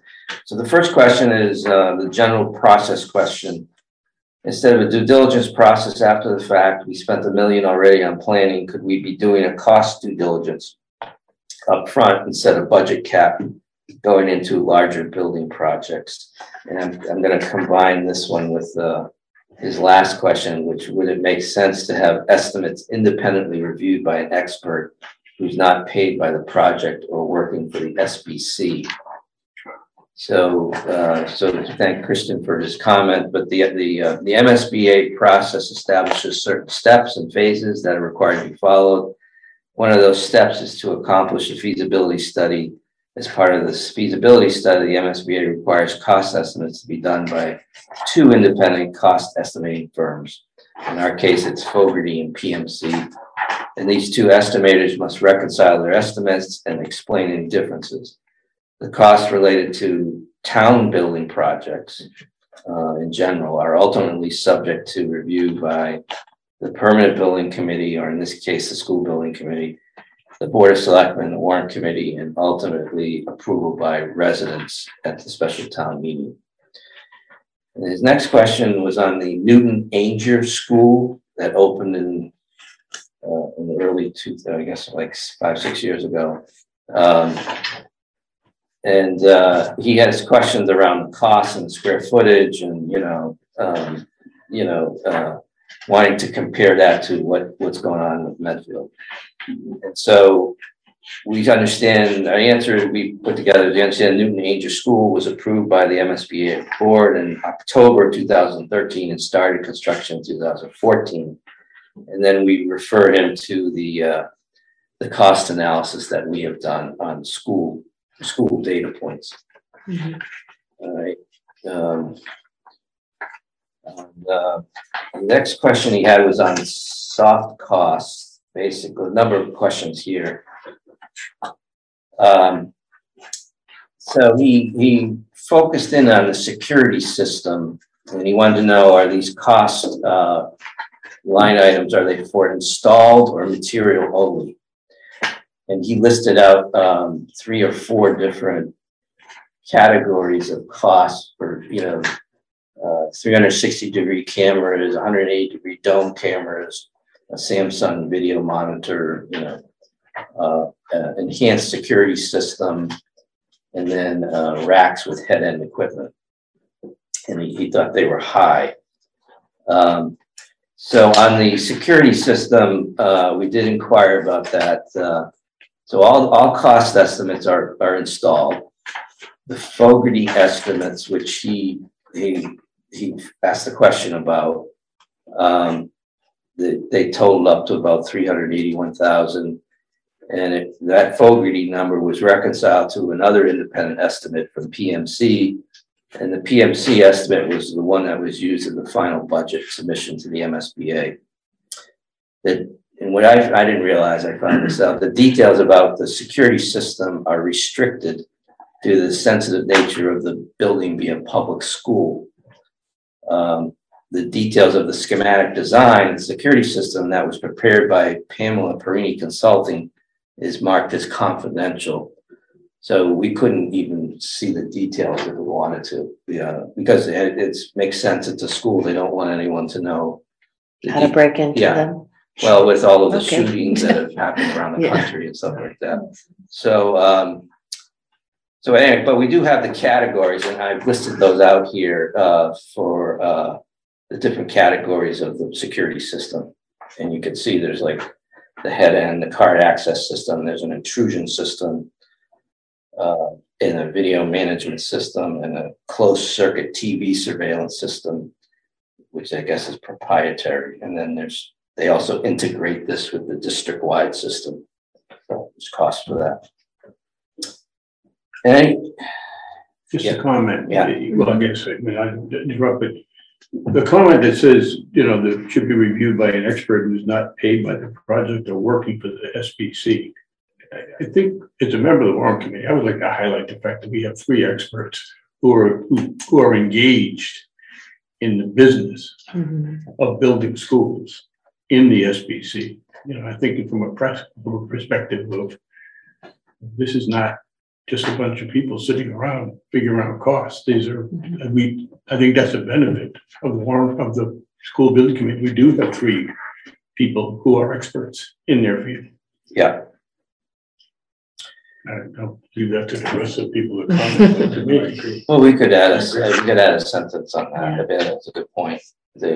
so the first question is, uh, the general process question. Instead of a due diligence process after the fact, we spent a million already on planning, could we be doing a cost due diligence? upfront instead of budget cap going into larger building projects? And I'm, I'm gonna combine this one with, uh, his last question, which would it make sense to have estimates independently reviewed by an expert who's not paid by the project or working for the SBC? So, uh, so to thank Christian for his comment, but the, the, uh, the MSBA process establishes certain steps and phases that are required to be followed. One of those steps is to accomplish a feasibility study. As part of this feasibility study, the MSBA requires cost estimates to be done by two independent cost estimating firms. In our case, it's Fogarty and PMC. And these two estimators must reconcile their estimates and explain any differences. The costs related to town building projects uh, in general are ultimately subject to review by the permanent building committee, or in this case, the school building committee, the board of selectmen, the warrant committee, and ultimately approval by residents at the special town meeting. And his next question was on the Newton Angier School that opened in uh, in the early two, I guess, like five, six years ago. Um, and uh, he has questions around the cost and square footage and, you know, um, you know, uh, wanting to compare that to what, what's going on with Medfield. And so we understand, our answer we put together, we understand Newton Angier School was approved by the MSBA board in October two thousand thirteen and started construction in two thousand fourteen. And then we refer him to the, uh, the cost analysis that we have done on school, school data points. All right, um. And, uh, the next question he had was on soft costs, basically, a number of questions here. Um, so he, he focused in on the security system, and he wanted to know, are these cost, uh, line items, are they for installed or material only? And he listed out, um, three or four different categories of costs for, you know, uh, 360 degree cameras, 180 degree dome cameras, a Samsung video monitor, you know, uh, uh, enhanced security system, and then uh, racks with head end equipment. And he, he thought they were high. Um, so on the security system, uh, we did inquire about that. So all, all cost estimates are, are installed. The Fogarty estimates, which he, he, he asked a question about, um, they, they totaled up to about three hundred eighty-one thousand. And it, that Fogarty number was reconciled to another independent estimate from PMC. And the PMC estimate was the one that was used in the final budget submission to the MSBA. That, and what I, I didn't realize, I found this out, the details about the security system are restricted due to the sensitive nature of the building being a public school. Um, the details of the schematic design and security system that was prepared by Pamela Perini Consulting is marked as confidential. So we couldn't even see the details if we wanted to, yeah, because it, it's, makes sense, it's a school, they don't want anyone to know. the How to de- break into Yeah. them. Well, with all of the Okay. shootings that have happened around the Yeah. country and stuff like that. So, um, so anyway, but we do have the categories and I've listed those out here, uh, for, uh, the different categories of the security system. And you can see there's like the head end, the card access system, there's an intrusion system, uh, and a video management system and a closed circuit TV surveillance system, which I guess is proprietary. And then there's, they also integrate this with the district-wide system. So there's cost for that. And Just Yeah. a comment. Yeah. Well, I guess, I mean, I interrupt, but the comment that says, you know, that should be reviewed by an expert who's not paid by the project or working for the SBC. I, I think as a member of the warrant committee, I would like to highlight the fact that we have three experts who are, who, who are engaged in the business Mhm. of building schools in the SBC. You know, I think from a press, from a perspective of, this is not just a bunch of people sitting around figuring out costs. These are, and we, I think that's a benefit of the warrant, of the school building committee. We do have three people who are experts in their field. yeah, I don't leave that to the rest of the people that comment, but to me, I agree. well, we could add a, we could add a sentence on that. I bet that's a good point. The,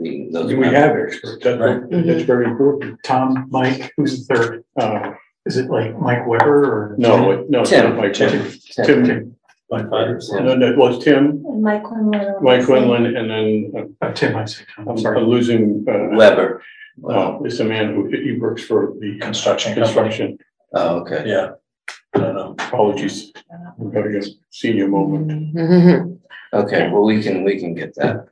the, those. We have experts, that's, Right. that's very important. Tom, Mike, who's the third? Uh, Is it like Mike Weber or? no, it- no, it's Tim. not Mike. Tim. Tim, Tim. Like, uh, no, no, it was Tim, Mike Quinlan. Mike Quinlan, and then uh, Tim, I say, I'm I'm sorry. I'm losing, uh, Weber. uh, it's a man who, he works for the Construction company. construction. Oh, okay. Yeah. I don't know. Apologies. We've got to get senior moment. Okay, well, we can, we can get that.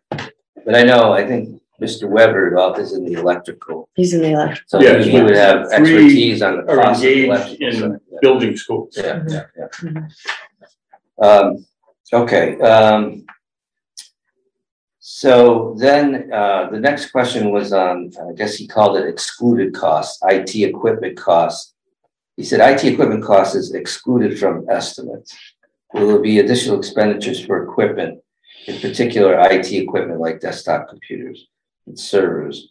But I know, I think Mr. Weber is in the electrical, He's in the election. so Yes, he would have three expertise on the Are cost of the engaged electrical. in side. building schools. Yeah, yeah, yeah. Mhm. Um, okay, um. So then, uh, the next question was on, I guess he called it excluded costs, IT equipment costs. He said IT equipment cost is excluded from estimates. Will there be additional expenditures for equipment, in particular IT equipment like desktop computers and servers?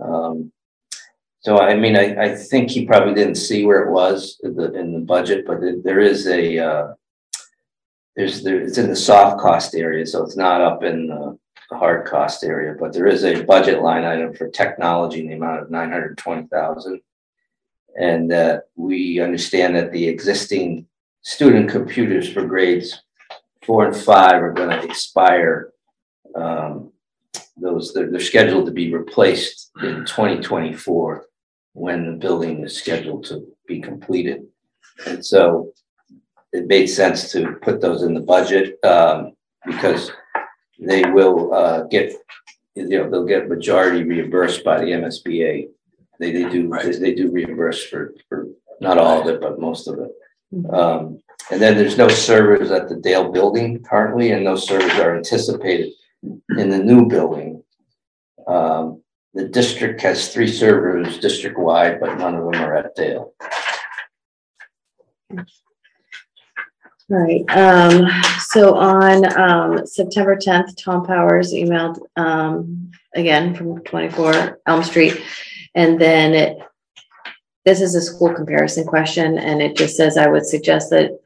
Um, so I mean, I, I think he probably didn't see where it was in the, in the budget, but there- is a, uh, there's, there, it's in the soft cost area, so it's not up in the hard cost area, but there is a budget line item for technology in the amount of nine hundred and twenty thousand. And that we understand that the existing student computers for grades four and five are gonna expire. Um, those, they're, they're scheduled to be replaced in twenty twenty-four when the building is scheduled to be completed. And so it made sense to put those in the budget, um, because they will, uh, get, you know, they'll get majority reimbursed by the MSBA. They, they do, they, they do reimburse for, for, not all of it, but most of it. Um, and then there's no servers at the Dale building currently, and those servers are anticipated in the new building. Um, the district has three servers district-wide, but none of them are at Dale. All right, um, so on, um, September tenth, Tom Powers emailed, um, again from twenty-four Elm Street. And then it, this is a school comparison question, and it just says, I would suggest that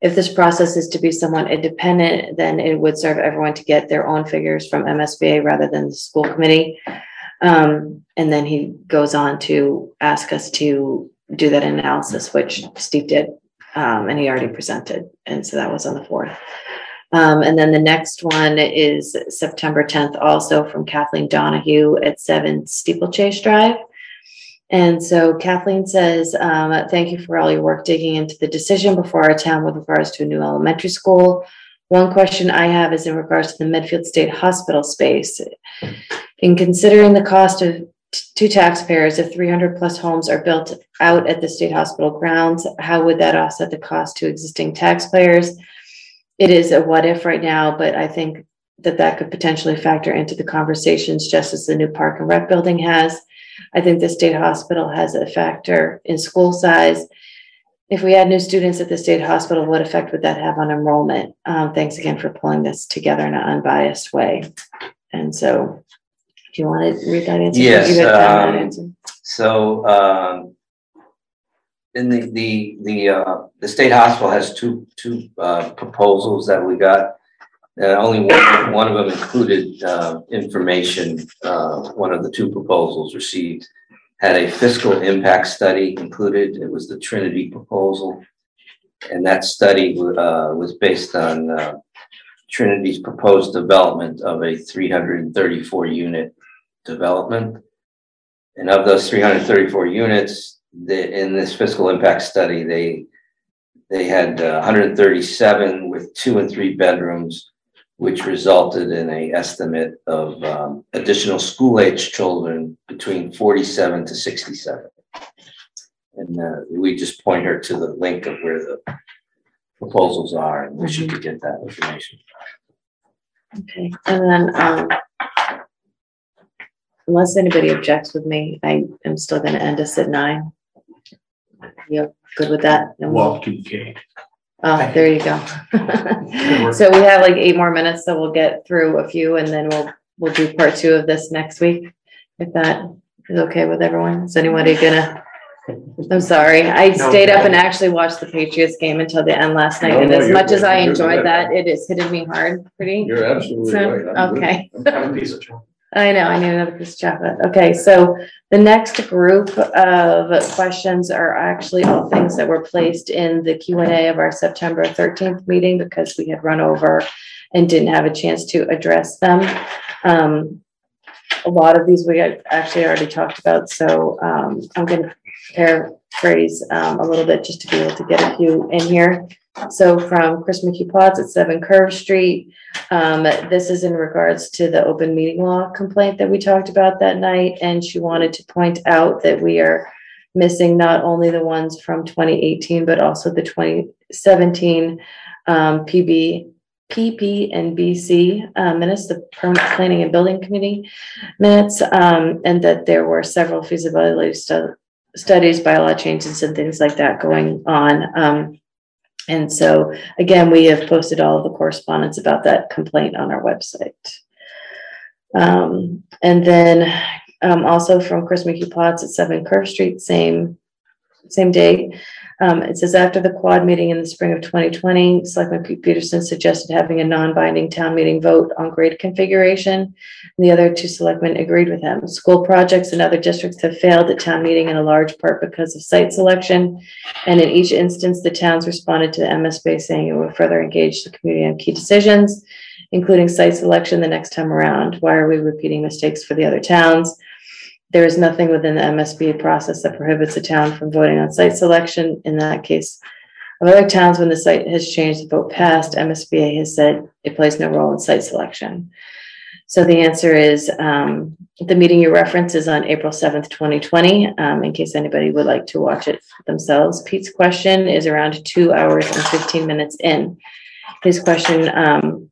if this process is to be somewhat independent, then it would serve everyone to get their own figures from MSBA rather than the school committee. Um, and then he goes on to ask us to do that analysis, which Steve did. Um, and he already presented, and so that was on the fourth. Um, and then the next one is September tenth, also from Kathleen Donahue at seven Steeplechase Drive. And so Kathleen says, um, thank you for all your work digging into the decision before our town with regards to a new elementary school. One question I have is in regards to the Medfield State Hospital space. In considering the cost of to taxpayers, if three hundred plus homes are built out at the state hospital grounds, how would that offset the cost to existing taxpayers? It is a what if right now, but I think that that could potentially factor into the conversations just as the new park and rec building has. I think the state hospital has a factor in school size. If we add new students at the state hospital, what effect would that have on enrollment? Um, thanks again for pulling this together in an unbiased way. And so, do you want to read that answer? Yes, had that um, answer. So, um, in the, the, the, uh, the state hospital has two, two, uh, proposals that we got. Uh, only one, one of them included, uh, information, uh, one of the two proposals received had a fiscal impact study included. It was the Trinity proposal. And that study, uh, was based on, uh, Trinity's proposed development of a three hundred and thirty-four unit development. And of those three hundred thirty-four units, the, in this fiscal impact study, they, they had uh, hundred and thirty-seven with two and three bedrooms, which resulted in a estimate of, um, additional school-age children between forty-seven to sixty-seven. And, uh, we just point her to the link of where the proposals are, and where she could get that information. Okay, and then, um, unless anybody objects with me, I am still gonna end us at nine. You good with that? And we'll- Walk to K. Oh, there you go. So we have like eight more minutes, so we'll get through a few and then we'll, we'll do part two of this next week. If that is okay with everyone. Is anybody gonna? I'm sorry. I No. stayed up and actually watched the Patriots game until the end last night. No, And no, as you're much as good. I You're enjoyed good. that, it is hitting me hard pretty. You're absolutely So, right. I'm good. okay. Have a piece of chocolate. I know, I need another piece of chocolate. Okay, so the next group of questions are actually all things that were placed in the Q and A of our September thirteenth meeting because we had run over and didn't have a chance to address them. Um, a lot of these we actually already talked about, so, um, I'm gonna paraphrase, um, a little bit just to be able to get a few in here. So from Chris McHugh Potts at Seven Curve Street, um, this is in regards to the open meeting law complaint that we talked about that night, and she wanted to point out that we are missing not only the ones from twenty eighteen, but also the twenty seventeen um, PB, PP and BC uh, minutes, the Permanent Planning and Building Committee minutes, um, and that there were several feasibility stu- studies, bylaw changes and things like that going on. Um, and so Again, we have posted all of the correspondence about that complaint on our website. Um, and then, um, also from Chris McHugh Potts at seven Curve Street, same, same date. Um, it says after the quad meeting in the spring of twenty twenty, Selectman Pete Peterson suggested having a non-binding town meeting vote on grade configuration. The other two selectmen agreed with him. School projects in other districts have failed at town meeting in a large part because of site selection. And in each instance, the towns responded to the MSBA saying it would further engage the community on key decisions, including site selection the next time around. Why are we repeating mistakes for the other towns? There is nothing within the MSBA process that prohibits a town from voting on site selection. In that case, of other towns, when the site has changed, the vote passed, MSBA has said it plays no role in site selection. So the answer is, um, the meeting you reference is on April seventh, twenty twenty, um, in case anybody would like to watch it themselves. Pete's question is around two hours and fifteen minutes in. His question, um,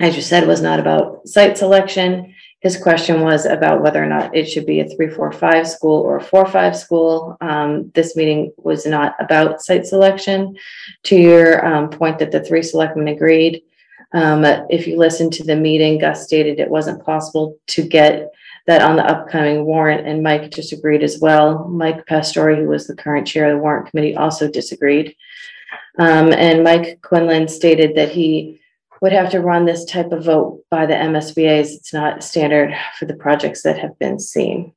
as you said, was not about site selection. His question was about whether or not it should be a three, four, five school or a four, five school. Um, this meeting was not about site selection. To your, um, point that the three selectmen agreed, um, if you listen to the meeting, Gus stated it wasn't possible to get that on the upcoming warrant, and Mike disagreed as well. Mike Pastore, who was the current chair of the warrant committee, also disagreed. Um, and Mike Quinlan stated that he would have to run this type of vote by the MSBA's. It's not standard for the projects that have been seen.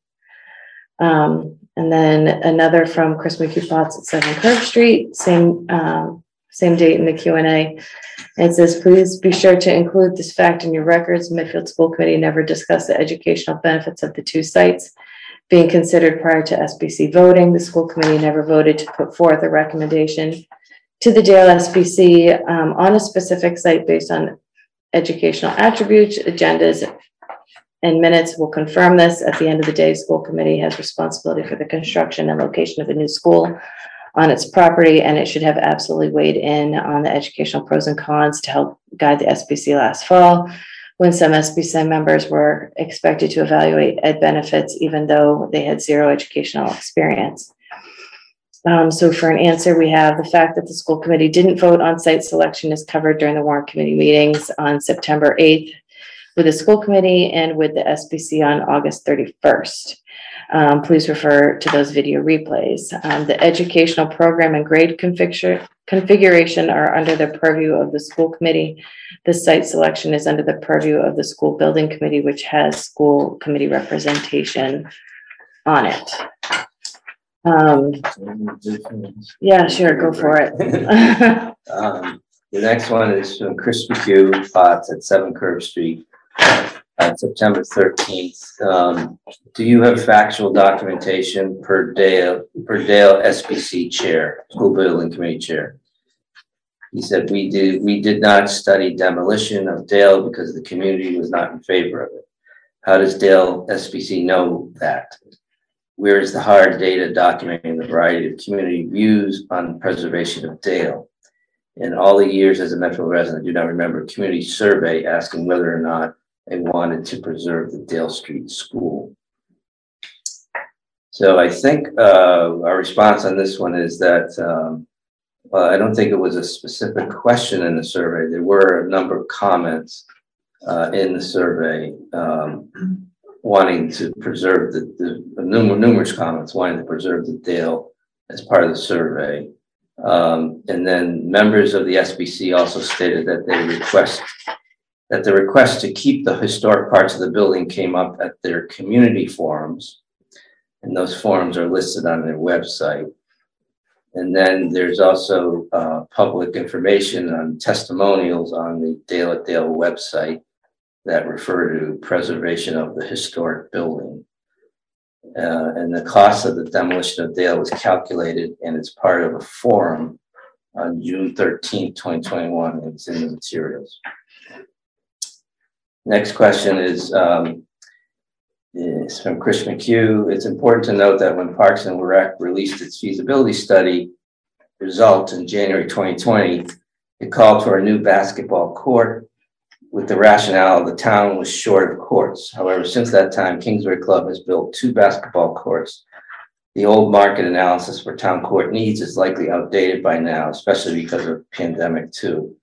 Um, and then another from Chris McHugh Potts at Seven Curve Street, same, um, same date in the Q and A. It says, please be sure to include this fact in your records. Medfield School Committee never discussed the educational benefits of the two sites being considered prior to SBC voting. The school committee never voted to put forth a recommendation to the Dale SBC um, on a specific site based on educational attributes, agendas, and minutes will confirm this. At the end of the day, school committee has responsibility for the construction and location of the new school on its property, and it should have absolutely weighed in on the educational pros and cons to help guide the SBC last fall when some SBC members were expected to evaluate ed benefits, even though they had zero educational experience. Um, so for an answer, we have the fact that the school committee didn't vote on site selection is covered during the warrant committee meetings on September 8th with the school committee and with the SBC on August 31st. Um, please refer to those video replays. Um, the educational program and grade configuration are under the purview of the school committee. The site selection is under the purview of the school building committee, which has school committee representation on it. Um, yeah, sure, go for it. Um, the next one is from Chris McHugh, Potts at Seven Curve Street, on September thirteenth. Um, do you have factual documentation per Dale, per Dale SBC Chair, School Building Committee Chair? He said, we did, we did not study demolition of Dale because the community was not in favor of it. How does Dale SBC know that? Where is the hard data documenting the variety of community views on preservation of Dale? In all the years as a Metro resident, I do not remember a community survey asking whether or not they wanted to preserve the Dale Street School. So I think uh, our response on this one is that um, well, I don't think it was a specific question in the survey. There were a number of comments uh, in the survey um, wanting to preserve the, the numerous, numerous comments wanting to preserve the Dale as part of the survey. Um, and then members of the SBC also stated that they request that the request to keep the historic parts of the building came up at their community forums. And those forums are listed on their website. And then there's also uh, public information on testimonials on the Dale at Dale website that refer to preservation of the historic building. Uh, and the cost of the demolition of Dale was calculated and it's part of a forum on June 13, 2021. It's in the materials. Next question is, um, is from Chris McHugh. It's important to note that when Parks and Rec released its feasibility study results in January 2020, it called for a new basketball court with the rationale the town was short of courts. However, since that time, Kingsbury Club has built two basketball courts. The old market analysis for town court needs is likely outdated by now, especially because of pandemic too.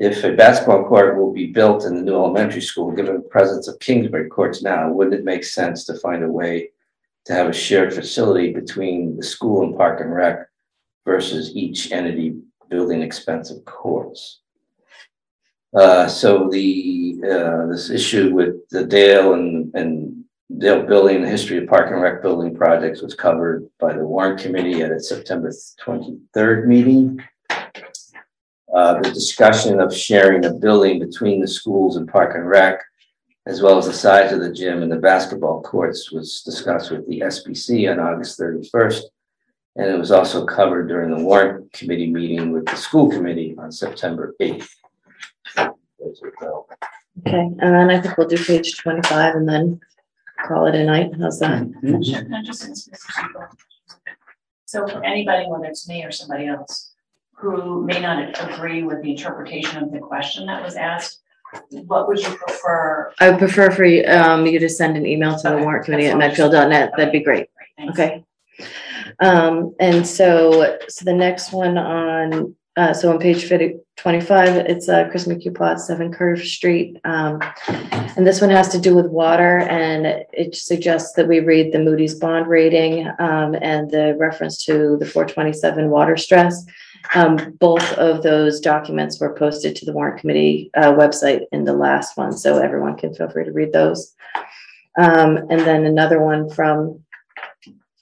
If a basketball court will be built in the new elementary school, given the presence of Kingsbury courts now, wouldn't it make sense to find a way to have a shared facility between the school and park and rec versus each entity building expensive courts? Uh, so the uh, this issue with the Dale and and Dale building, the history of park and rec building projects was covered by the warrant committee at its September 23rd meeting. Uh, the discussion of sharing a building between the schools and park and rec, as well as the size of the gym and the basketball courts was discussed with the SBC on August 31st. And it was also covered during the warrant committee meeting with the school committee on September 8th. Okay, and then I think we'll do page twenty-five and then call it a night. How's that? Can I just ask this question? So for anybody, whether it's me or somebody else, who may not agree with the interpretation of the question that was asked, what would you prefer? I would prefer for you, um, you to send an email to the Okay, warrant committee at that's fine. medfield.net. That'd be great. Thanks. Okay. Um, and so, so the next one on, uh, so on page 50 25, it's, uh, Chris McHugh Potts, Seven Curve Street. Um, and this one has to do with water and it suggests that we read the Moody's bond rating, um, and the reference to the four twenty-seven water stress. Um, both of those documents were posted to the warrant committee, uh, website in the last one, so everyone can feel free to read those. Um, and then another one from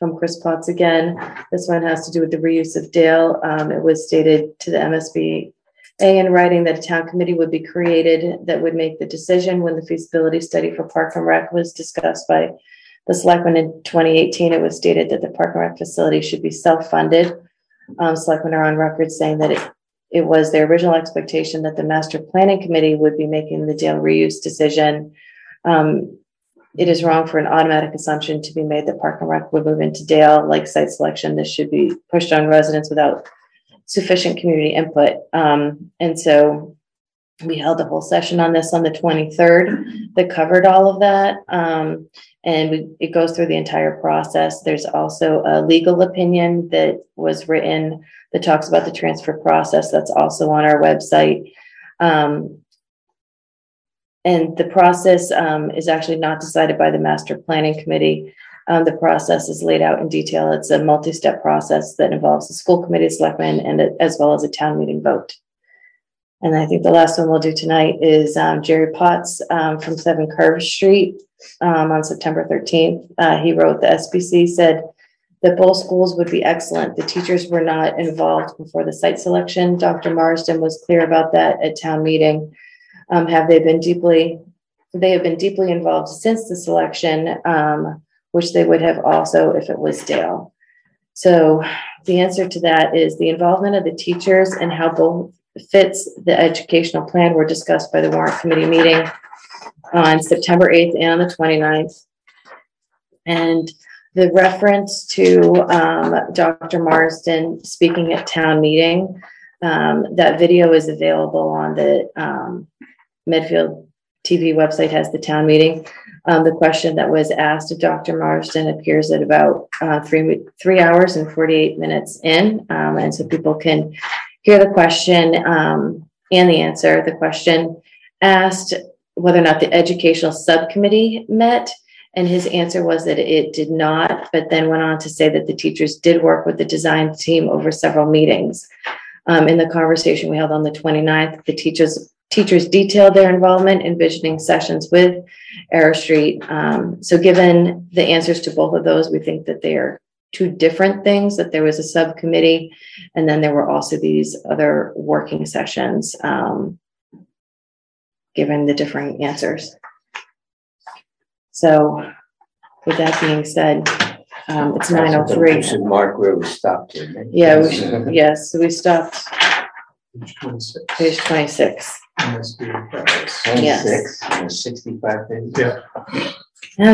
from Chris Potts again. This one has to do with the reuse of Dale. Um, it was stated to the MSB A in writing that a town committee would be created that would make the decision when the feasibility study for Park and Rec was discussed by the selectmen in twenty eighteen. It was stated that the Park and Rec facility should be self-funded. Um, selectmen are on record saying that it, it was their original expectation that the master planning committee would be making the Dale reuse decision. Um, it is wrong for an automatic assumption to be made that Park and Rec would move into Dale, like site selection. This should be pushed on residents without sufficient community input. Um, and so we held a whole session on this on the twenty-third that covered all of that. Um, and we, it goes through the entire process. There's also a legal opinion that was written that talks about the transfer process. That's also on our website. Um, and the process um, is actually not decided by the master planning committee. Um, the process is laid out in detail. It's a multi-step process that involves the school committee, selectmen, and a- as well as a town meeting vote. And I think the last one we'll do tonight is um, Jerry Potts um, from Seven Curve Street um, on September 13th. Uh, he wrote, the SBC said that both schools would be excellent. The teachers were not involved before the site selection. Dr. Marsden was clear about that at town meeting. Um, have they been deeply, they have been deeply involved since the selection, um, which they would have also if it was Dale. So the answer to that is the involvement of the teachers and how both fits the educational plan were discussed by the warrant committee meeting on September 8th and the 29th. And the reference to um, Dr. Marsden speaking at town meeting, um, that video is available on the um, Medfield TV website has the town meeting. Um, the question that was asked of Dr. Marsden appears at about uh, three three hours and 48 minutes in. Um, and so people can hear the question um, and the answer. The question asked whether or not the educational subcommittee met. And his answer was that it did not, but then went on to say that the teachers did work with the design team over several meetings. Um, in the conversation we held on the 29th, the teachers teachers detailed their involvement in visioning sessions with Arrow Street. Um, so given the answers to both of those, we think that they are two different things, that there was a subcommittee, and then there were also these other working sessions, um, given the differing answers. So with that being said, um, it's nine oh We should mark where we stopped here. Yeah, we should, yes, so we stopped Page twenty-six. page twenty-six. MSB, that was- Twenty-six, and sixty-five pages. Yeah,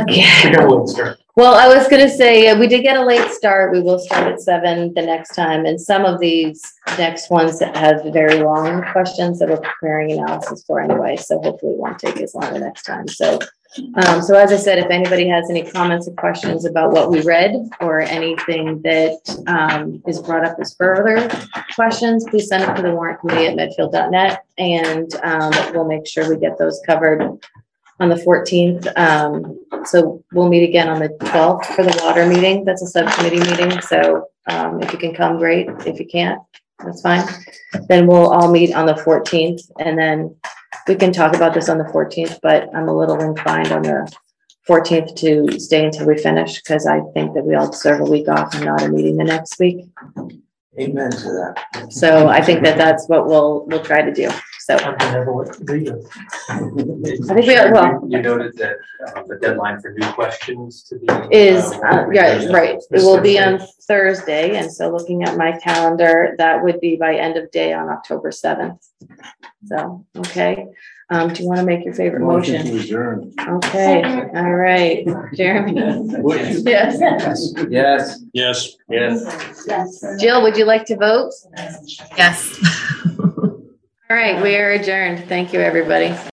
Okay. got a little start. Well, I was gonna say, uh, we did get a late start. We will start at seven the next time, and some of these next ones that have very long questions that we're preparing analysis for anyway, so hopefully it won't take as long the next time, so. Um, so as I said, if anybody has any comments or questions about what we read, or anything that, um, is brought up as further questions, please send it to the warrant committee at medfield.net, and, um, we'll make sure we get those covered on the fourteenth. Um, so we'll meet again on the twelfth for the water meeting. That's a subcommittee meeting, so, um, if you can come, great. If you can't, that's fine. Then we'll all meet on the fourteenth and then we can talk about this on the fourteenth, but I'm a little inclined on the fourteenth to stay until we finish, because I think that we all deserve a week off and not a meeting the next week. Amen to that. So I think that that's what we'll, we'll try to do. So, I'm gonna have a look, read it. I think we are- well- You noted that uh, the deadline for new questions to be. is, uh, uh, yeah, right, it will be on Thursday, and so looking at my calendar, that would be by end of day on October seventh. So, okay, um, do you wanna make your favorite motion? adjourn. Okay, all right, Jeremy? Yes. Yes. Yes. Yes. Jill, would you like to vote? Yes. All right, we are adjourned. Thank you, everybody.